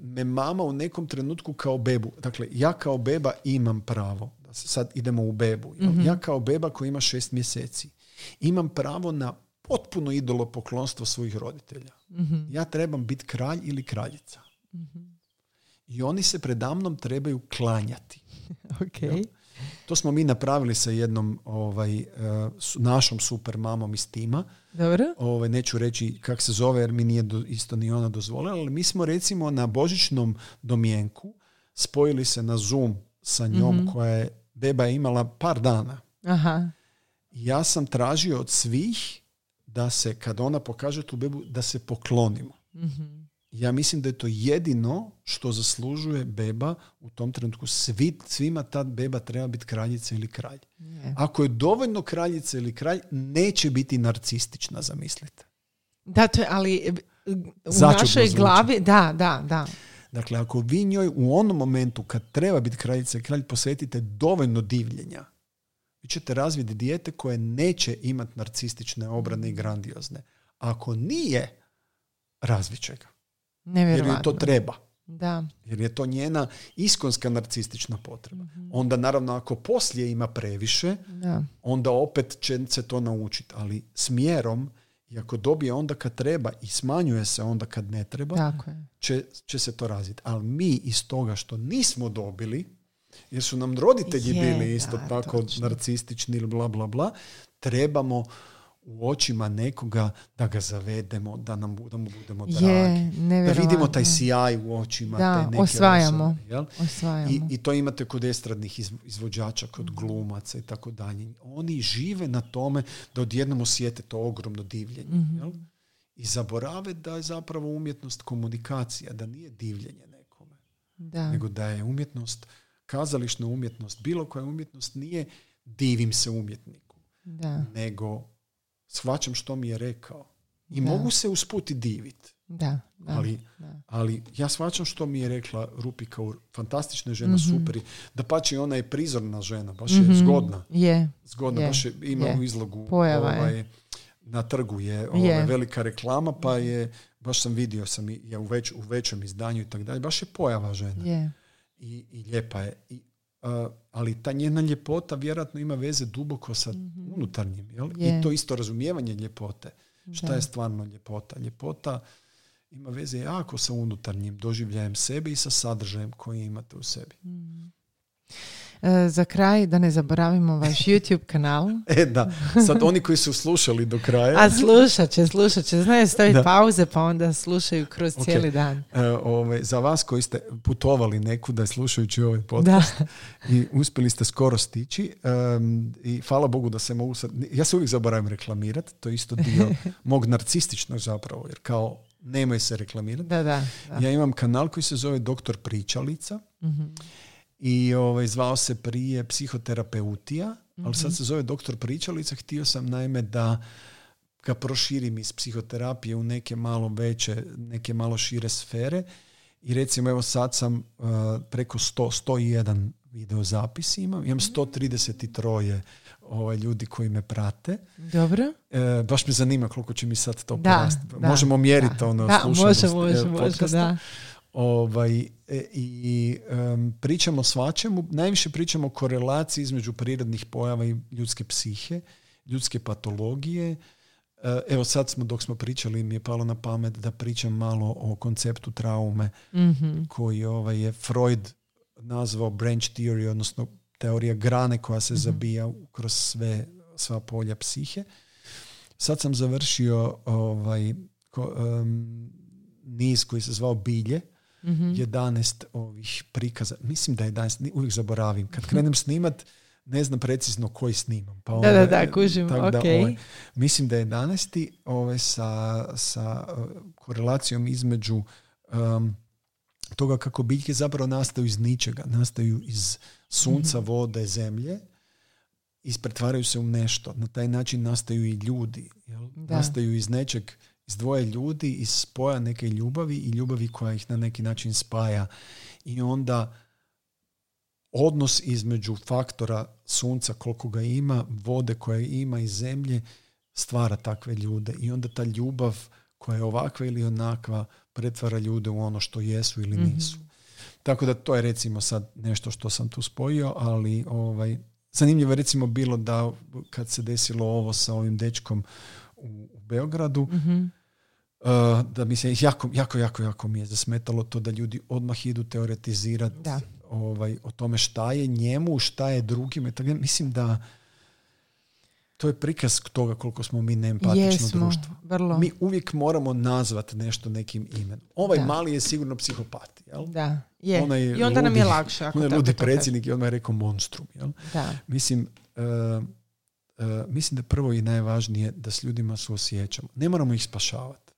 me mama u nekom trenutku kao bebu, dakle ja kao beba imam pravo, da sad idemo u bebu, mhm. ja kao beba koji ima šest mjeseci, imam pravo na potpuno idolo poklonstvo svojih roditelja. Mhm. Ja trebam biti kralj ili kraljica. Mhm. I oni se predamnom trebaju klanjati. okay. To smo mi napravili sa jednom ovaj, uh, našom super mamom iz tima. Dobro. Ovaj, neću reći kak se zove jer mi nije do, isto ni ona dozvolila, ali mi smo recimo na božićnom domjenku spojili se na Zoom sa njom mm koja je beba je imala par dana. Aha. Ja sam tražio od svih da se, kad ona pokaže tu bebu, da se poklonimo. mm ja mislim da je to jedino što zaslužuje beba u tom trenutku. Svi, svima ta beba treba biti kraljica ili kralj. Ako je dovoljno kraljica ili kralj, neće biti narcistična, zamislite. Da, to je, ali u našoj glavi, da, da, da. Dakle, ako vi njoj u onom momentu kad treba biti kraljica i kralj posvetite dovoljno divljenja, vi ćete razviti dijete koje neće imati narcistične obrane i grandiozne. Ako nije, razvit će ga. Jer joj to treba. Da. Jer je to njena iskonska narcistična potreba. mm Onda naravno ako poslije ima previše, da. onda opet će se to naučiti. Ali smjerom i ako dobije onda kad treba i smanjuje se onda kad ne treba, Tako je. Će, će se to razviti. Ali mi iz toga što nismo dobili, jer su nam roditelji bili isto tako narcistični ili bla bla bla, trebamo u očima nekoga da ga zavedemo, da nam da mu budemo dragi. da vidimo taj sjaj u očima da, te neke osvajamo. osvajamo. I, I to imate kod estradnih izvođača, kod glumaca i tako dalje. Oni žive na tome da odjednom osjete to ogromno divljenje. mm I zaborave da je zapravo umjetnost komunikacija, da nije divljenje nekome. Da. Nego da je umjetnost, kazališna umjetnost, bilo koja umjetnost nije divim se umjetniku. Da. Nego shvaćam što mi je rekao. I mogu se usputi divit. Da, ali, ali ja shvaćam što mi je rekla Rupi fantastična žena, mm-hmm. super. Da pače ona je prizorna žena, baš je mhm. zgodna. Je. Zgodna, baš je, ima u izlogu. Pojava ovaj, je. Na trgu je ovaj, velika reklama, pa je, baš sam vidio sam je u, već, u većem izdanju i tako dalje, baš je pojava žena. Je. I, I lijepa je. I ali ta njena ljepota vjerojatno ima veze duboko sa mm unutarnjim. Jel? I to isto razumijevanje ljepote. Šta je stvarno ljepota? Ljepota ima veze jako sa unutarnjim doživljajem sebe i sa sadržajem koji imate u sebi. Mhm. E, za kraj, da ne zaboravimo vaš YouTube kanal. e, da. Sad oni koji su slušali do kraja. A slušat će, slušat će. Znaju staviti pauze pa onda slušaju kroz cijeli dan. E, ove, za vas koji ste putovali nekuda slušajući ovaj podcast i uspjeli ste skoro stići i hvala Bogu da se mogu sad... Ja se uvijek zaboravim reklamirati, to je isto dio mog narcističnog zapravo, jer kao nemoj se reklamirati. Da, da, Ja imam kanal koji se zove Doktor Pričalica. mm i ovaj, zvao se prije psihoterapeutija, ali sad mhm. se zove doktor pričalica. Htio sam naime da ga proširim iz psihoterapije u neke malo veće, neke malo šire sfere. I recimo evo sad sam uh, preko 100, 101 video zapis imam. Imam 133 ovaj, ljudi koji me prate. Dobro. E, baš me zanima koliko će mi sad to Da, porasti. da, Možemo mjeriti da. ono Da, slušanost, može, može, e, može, podcasta. da. Ovaj, e, I em, pričamo svačemu, najviše pričamo o korelaciji između prirodnih pojava i ljudske psihe, ljudske patologije. E, Evo sad smo, dok smo pričali, mi je palo na pamet da pričam malo o konceptu traume Mhm. koji ovaj, je Freud nazvao branch theory, odnosno teorija grane koja se zabija kroz sve, sva polja psihe. Sad sam završio ovaj, ko- em, niz koji se zvao Bilje, Mhm. 11 ovih prikaza. Mislim da je 11, ni- uvijek zaboravim. Kad krenem snimat, ne znam precizno koji snimam. Pa Da, da, ovaj, da, kužim, tako da, ok. ovaj, mislim da je 11. Ovaj, sa, sa uh, korelacijom između um, toga kako biljke zapravo nastaju iz ničega. Nastaju iz sunca, vode, zemlje i pretvaraju se u nešto. Na taj način nastaju i ljudi. Jel? Nastaju iz nečeg, iz dvoje ljudi, iz spoja neke ljubavi i ljubavi koja ih na neki način spaja. I onda odnos između faktora sunca koliko ga ima, vode koje ima i zemlje stvara takve ljude. I onda ta ljubav koja je ovakva ili onakva pretvara ljude u ono što jesu ili nisu. Tako da to je recimo sad nešto što sam tu spojio, ali ovaj, zanimljivo je recimo bilo da kad se desilo ovo sa ovim dečkom u, u Beogradu, Mhm. Uh, da mi se jako, jako, jako, jako mi je zasmetalo to da ljudi odmah idu teoretizirati ovaj, o tome šta je njemu, šta je drugim. tako. Mislim da to je prikaz toga koliko smo mi neempatično Jesmo, društvo. vrlo. Mi uvijek moramo nazvati nešto nekim imenom. Ovaj Da. mali je sigurno psihopat. Jel? Da, je. Onaj I onda nam je ludi- lakše. Ako Onaj tako ludi predsjednik i odmah je rekao monstrum. Jel? Da. Mislim, uh, uh, mislim da prvo i najvažnije da s ljudima suosjećamo. Ne moramo ih spašavati.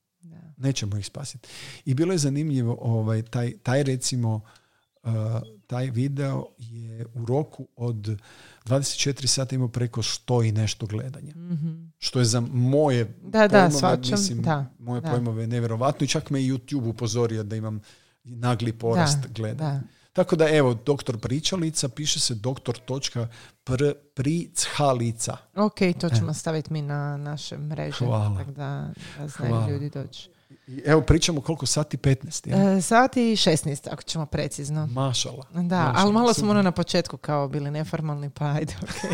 Da. Nećemo ih spasiti. I bilo je zanimljivo, ovaj, taj, taj recimo, uh, taj video je u roku od 24 sata imao preko 100 i nešto gledanja. Mhm. Što je za moje Da, da, pojmove, shvaćam, mislim, da, moje da. pojmove nevjerovatno i čak me i YouTube upozorio da imam nagli porast Da, gledanja. da. Tako da evo, doktor Pričalica piše se doktor točka pr. Ok, to ćemo staviti mi na naše mreže. Hvala. Tako da, da znaju ljudi doći. Evo pričamo koliko sati 15. Ja? E, sati 16, ako ćemo precizno. Mašala. Da, Mašala, ali malo smo ono na početku kao bili neformalni, pa ajde, ok.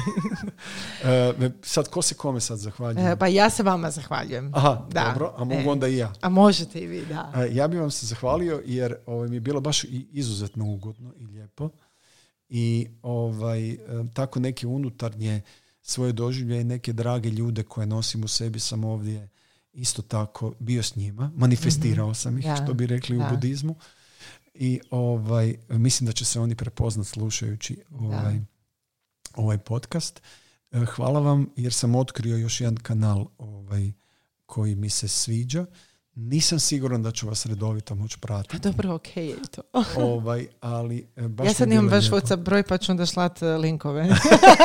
E, sad, ko se kome sad zahvaljuje? E, pa ja se vama zahvaljujem. Aha, da. dobro, a mogu E. onda i ja. A možete i vi, da. E, ja bih vam se zahvalio jer ovaj, mi je bilo baš izuzetno ugodno i lijepo. I ovaj, e, tako neke unutarnje svoje doživlje i neke drage ljude koje nosim u sebi sam ovdje isto tako bio s njima. Manifestirao sam ih, što bi rekli u budizmu. I ovaj, mislim da će se oni prepoznat slušajući ovaj, ovaj podcast. E, Hvala vam jer sam otkrio još jedan kanal ovaj, koji mi se sviđa. Nisam siguran da ću vas redovito moći Pa pratiti. dobro, ok je to. ovaj, ali e, baš ja sad imam vaš. WhatsApp broj pa ću onda slat e, linkove.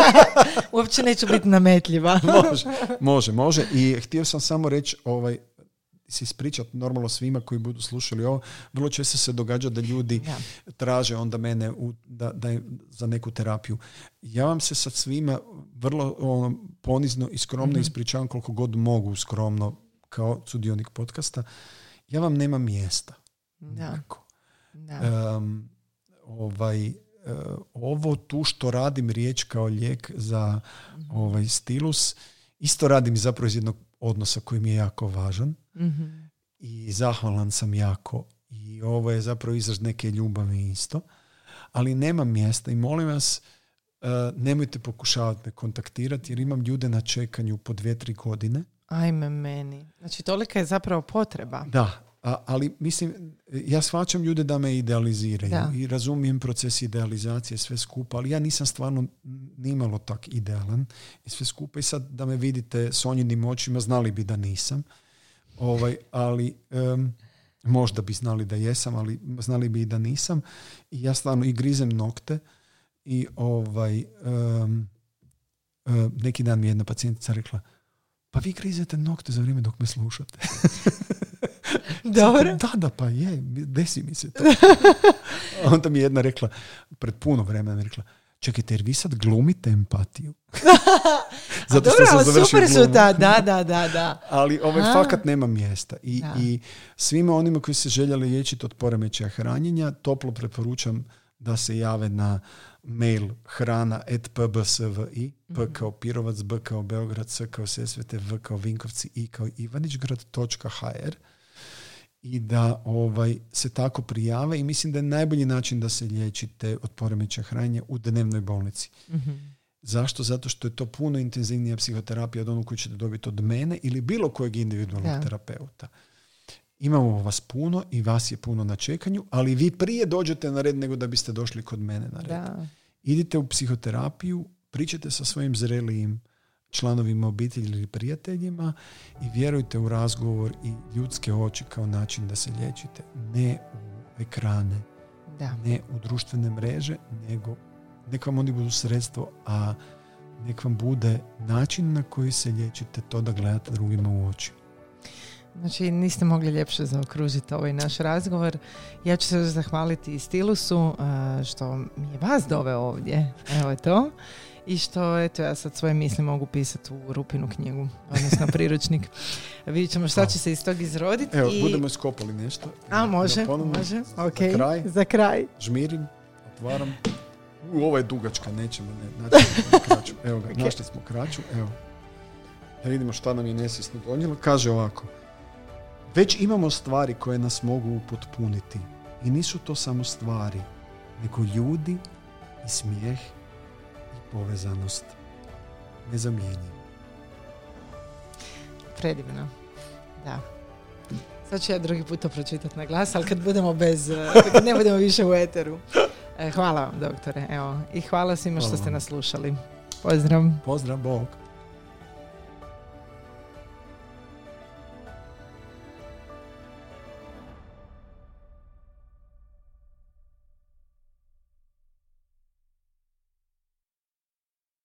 Uopće neću biti nametljiva. može, može, može. I htio sam samo reći, ovaj, se ispričat normalno svima koji budu slušali ovo, vrlo često se događa da ljudi Da. traže onda mene u, da, da za neku terapiju. Ja vam se sad svima vrlo ono, ponizno i skromno ispričavam koliko god mogu skromno kao sudionik podcasta. Ja vam nemam mjesta. Da. Da. Em, ovaj, e, ovo tu što radim riječ kao lijek za ovaj stilus, isto radim zapravo iz jednog odnosa koji mi je jako važan Mhm. i zahvalan sam jako i ovo je zapravo izraz neke ljubavi isto, ali nemam mjesta i molim vas e, nemojte pokušavati me kontaktirati jer imam ljude na čekanju po dvije, tri godine. Ajme meni. Znači, tolika je zapravo potreba. Da, a, ali mislim, ja shvaćam ljude da me idealiziraju Da. i razumijem proces idealizacije sve skupa, ali ja nisam stvarno nimalo tak idealan i sve skupa i sad da me vidite sonjinim očima, znali bi da nisam. Ovaj, ali em, možda bi znali da jesam, ali znali bi i da nisam. I ja stvarno i grizem nokte i ovaj em, em, neki dan mi je jedna pacijentica rekla pa vi grizete nokte za vrijeme dok me slušate. Dobro. Da, da, pa je, desi mi se to. Onda mi je jedna rekla, pred puno vremena rekla, čekajte, jer vi sad glumite empatiju. Zato što sam super su da, da, da, da. ali ovaj fakat nema mjesta. I, I svima onima koji se željeli liječiti od poremećaja hranjenja, toplo preporučam da se jave na mail hrana at pbsvi, p mhm. kao Pirovac, b kao Beograd, s kao Sesvete, v kao Vinkovci, i kao ivanićgrad.hr i da ovaj, se tako prijave i mislim da je najbolji način da se liječite od poremećaja hranjenja u dnevnoj bolnici. mm Zašto? Zato što je to puno intenzivnija psihoterapija od onog koju ćete dobiti od mene ili bilo kojeg individualnog terapeuta. Imamo vas puno i vas je puno na čekanju, ali vi prije dođete na red nego da biste došli kod mene na red. Da. Idite u psihoterapiju, pričajte sa svojim zrelijim članovima obitelji ili prijateljima i vjerujte u razgovor i ljudske oči kao način da se liječite. Ne u ekrane, da. ne u društvene mreže, nego nek vam oni budu sredstvo, a nek vam bude način na koji se liječite to da gledate drugima u oči. Znači niste mogli ljepše zaokružiti ovaj naš razgovor. Ja ću se zahvaliti i Stilusu što mi je vas doveo ovdje. Evo je to. I što, eto, ja sad svoje misli mogu pisati u Rupinu knjigu, odnosno priručnik. Vidjet ćemo šta će se iz tog izroditi. Evo, i... budemo iskopali nešto. A, može, može. Ok, za kraj. Za kraj. Žmirim, otvaram. U, ovo je dugačka, nećemo, ne, znači, kraću. Evo ga, okay. našli smo kraću, evo. Da vidimo šta nam je nesvjesno donijelo. Kaže ovako. Već imamo stvari koje nas mogu upotpuniti. I nisu to samo stvari, nego ljudi i smijeh i povezanost. Nezamijenjivo. Predivno. Da. Sad ću ja drugi puta pročitati na glas, ali kad budemo bez, kad ne budemo više u eteru. E, hvala vam, doktore. Evo. I hvala svima što ste nas slušali. Pozdrav. Pozdrav, Bog.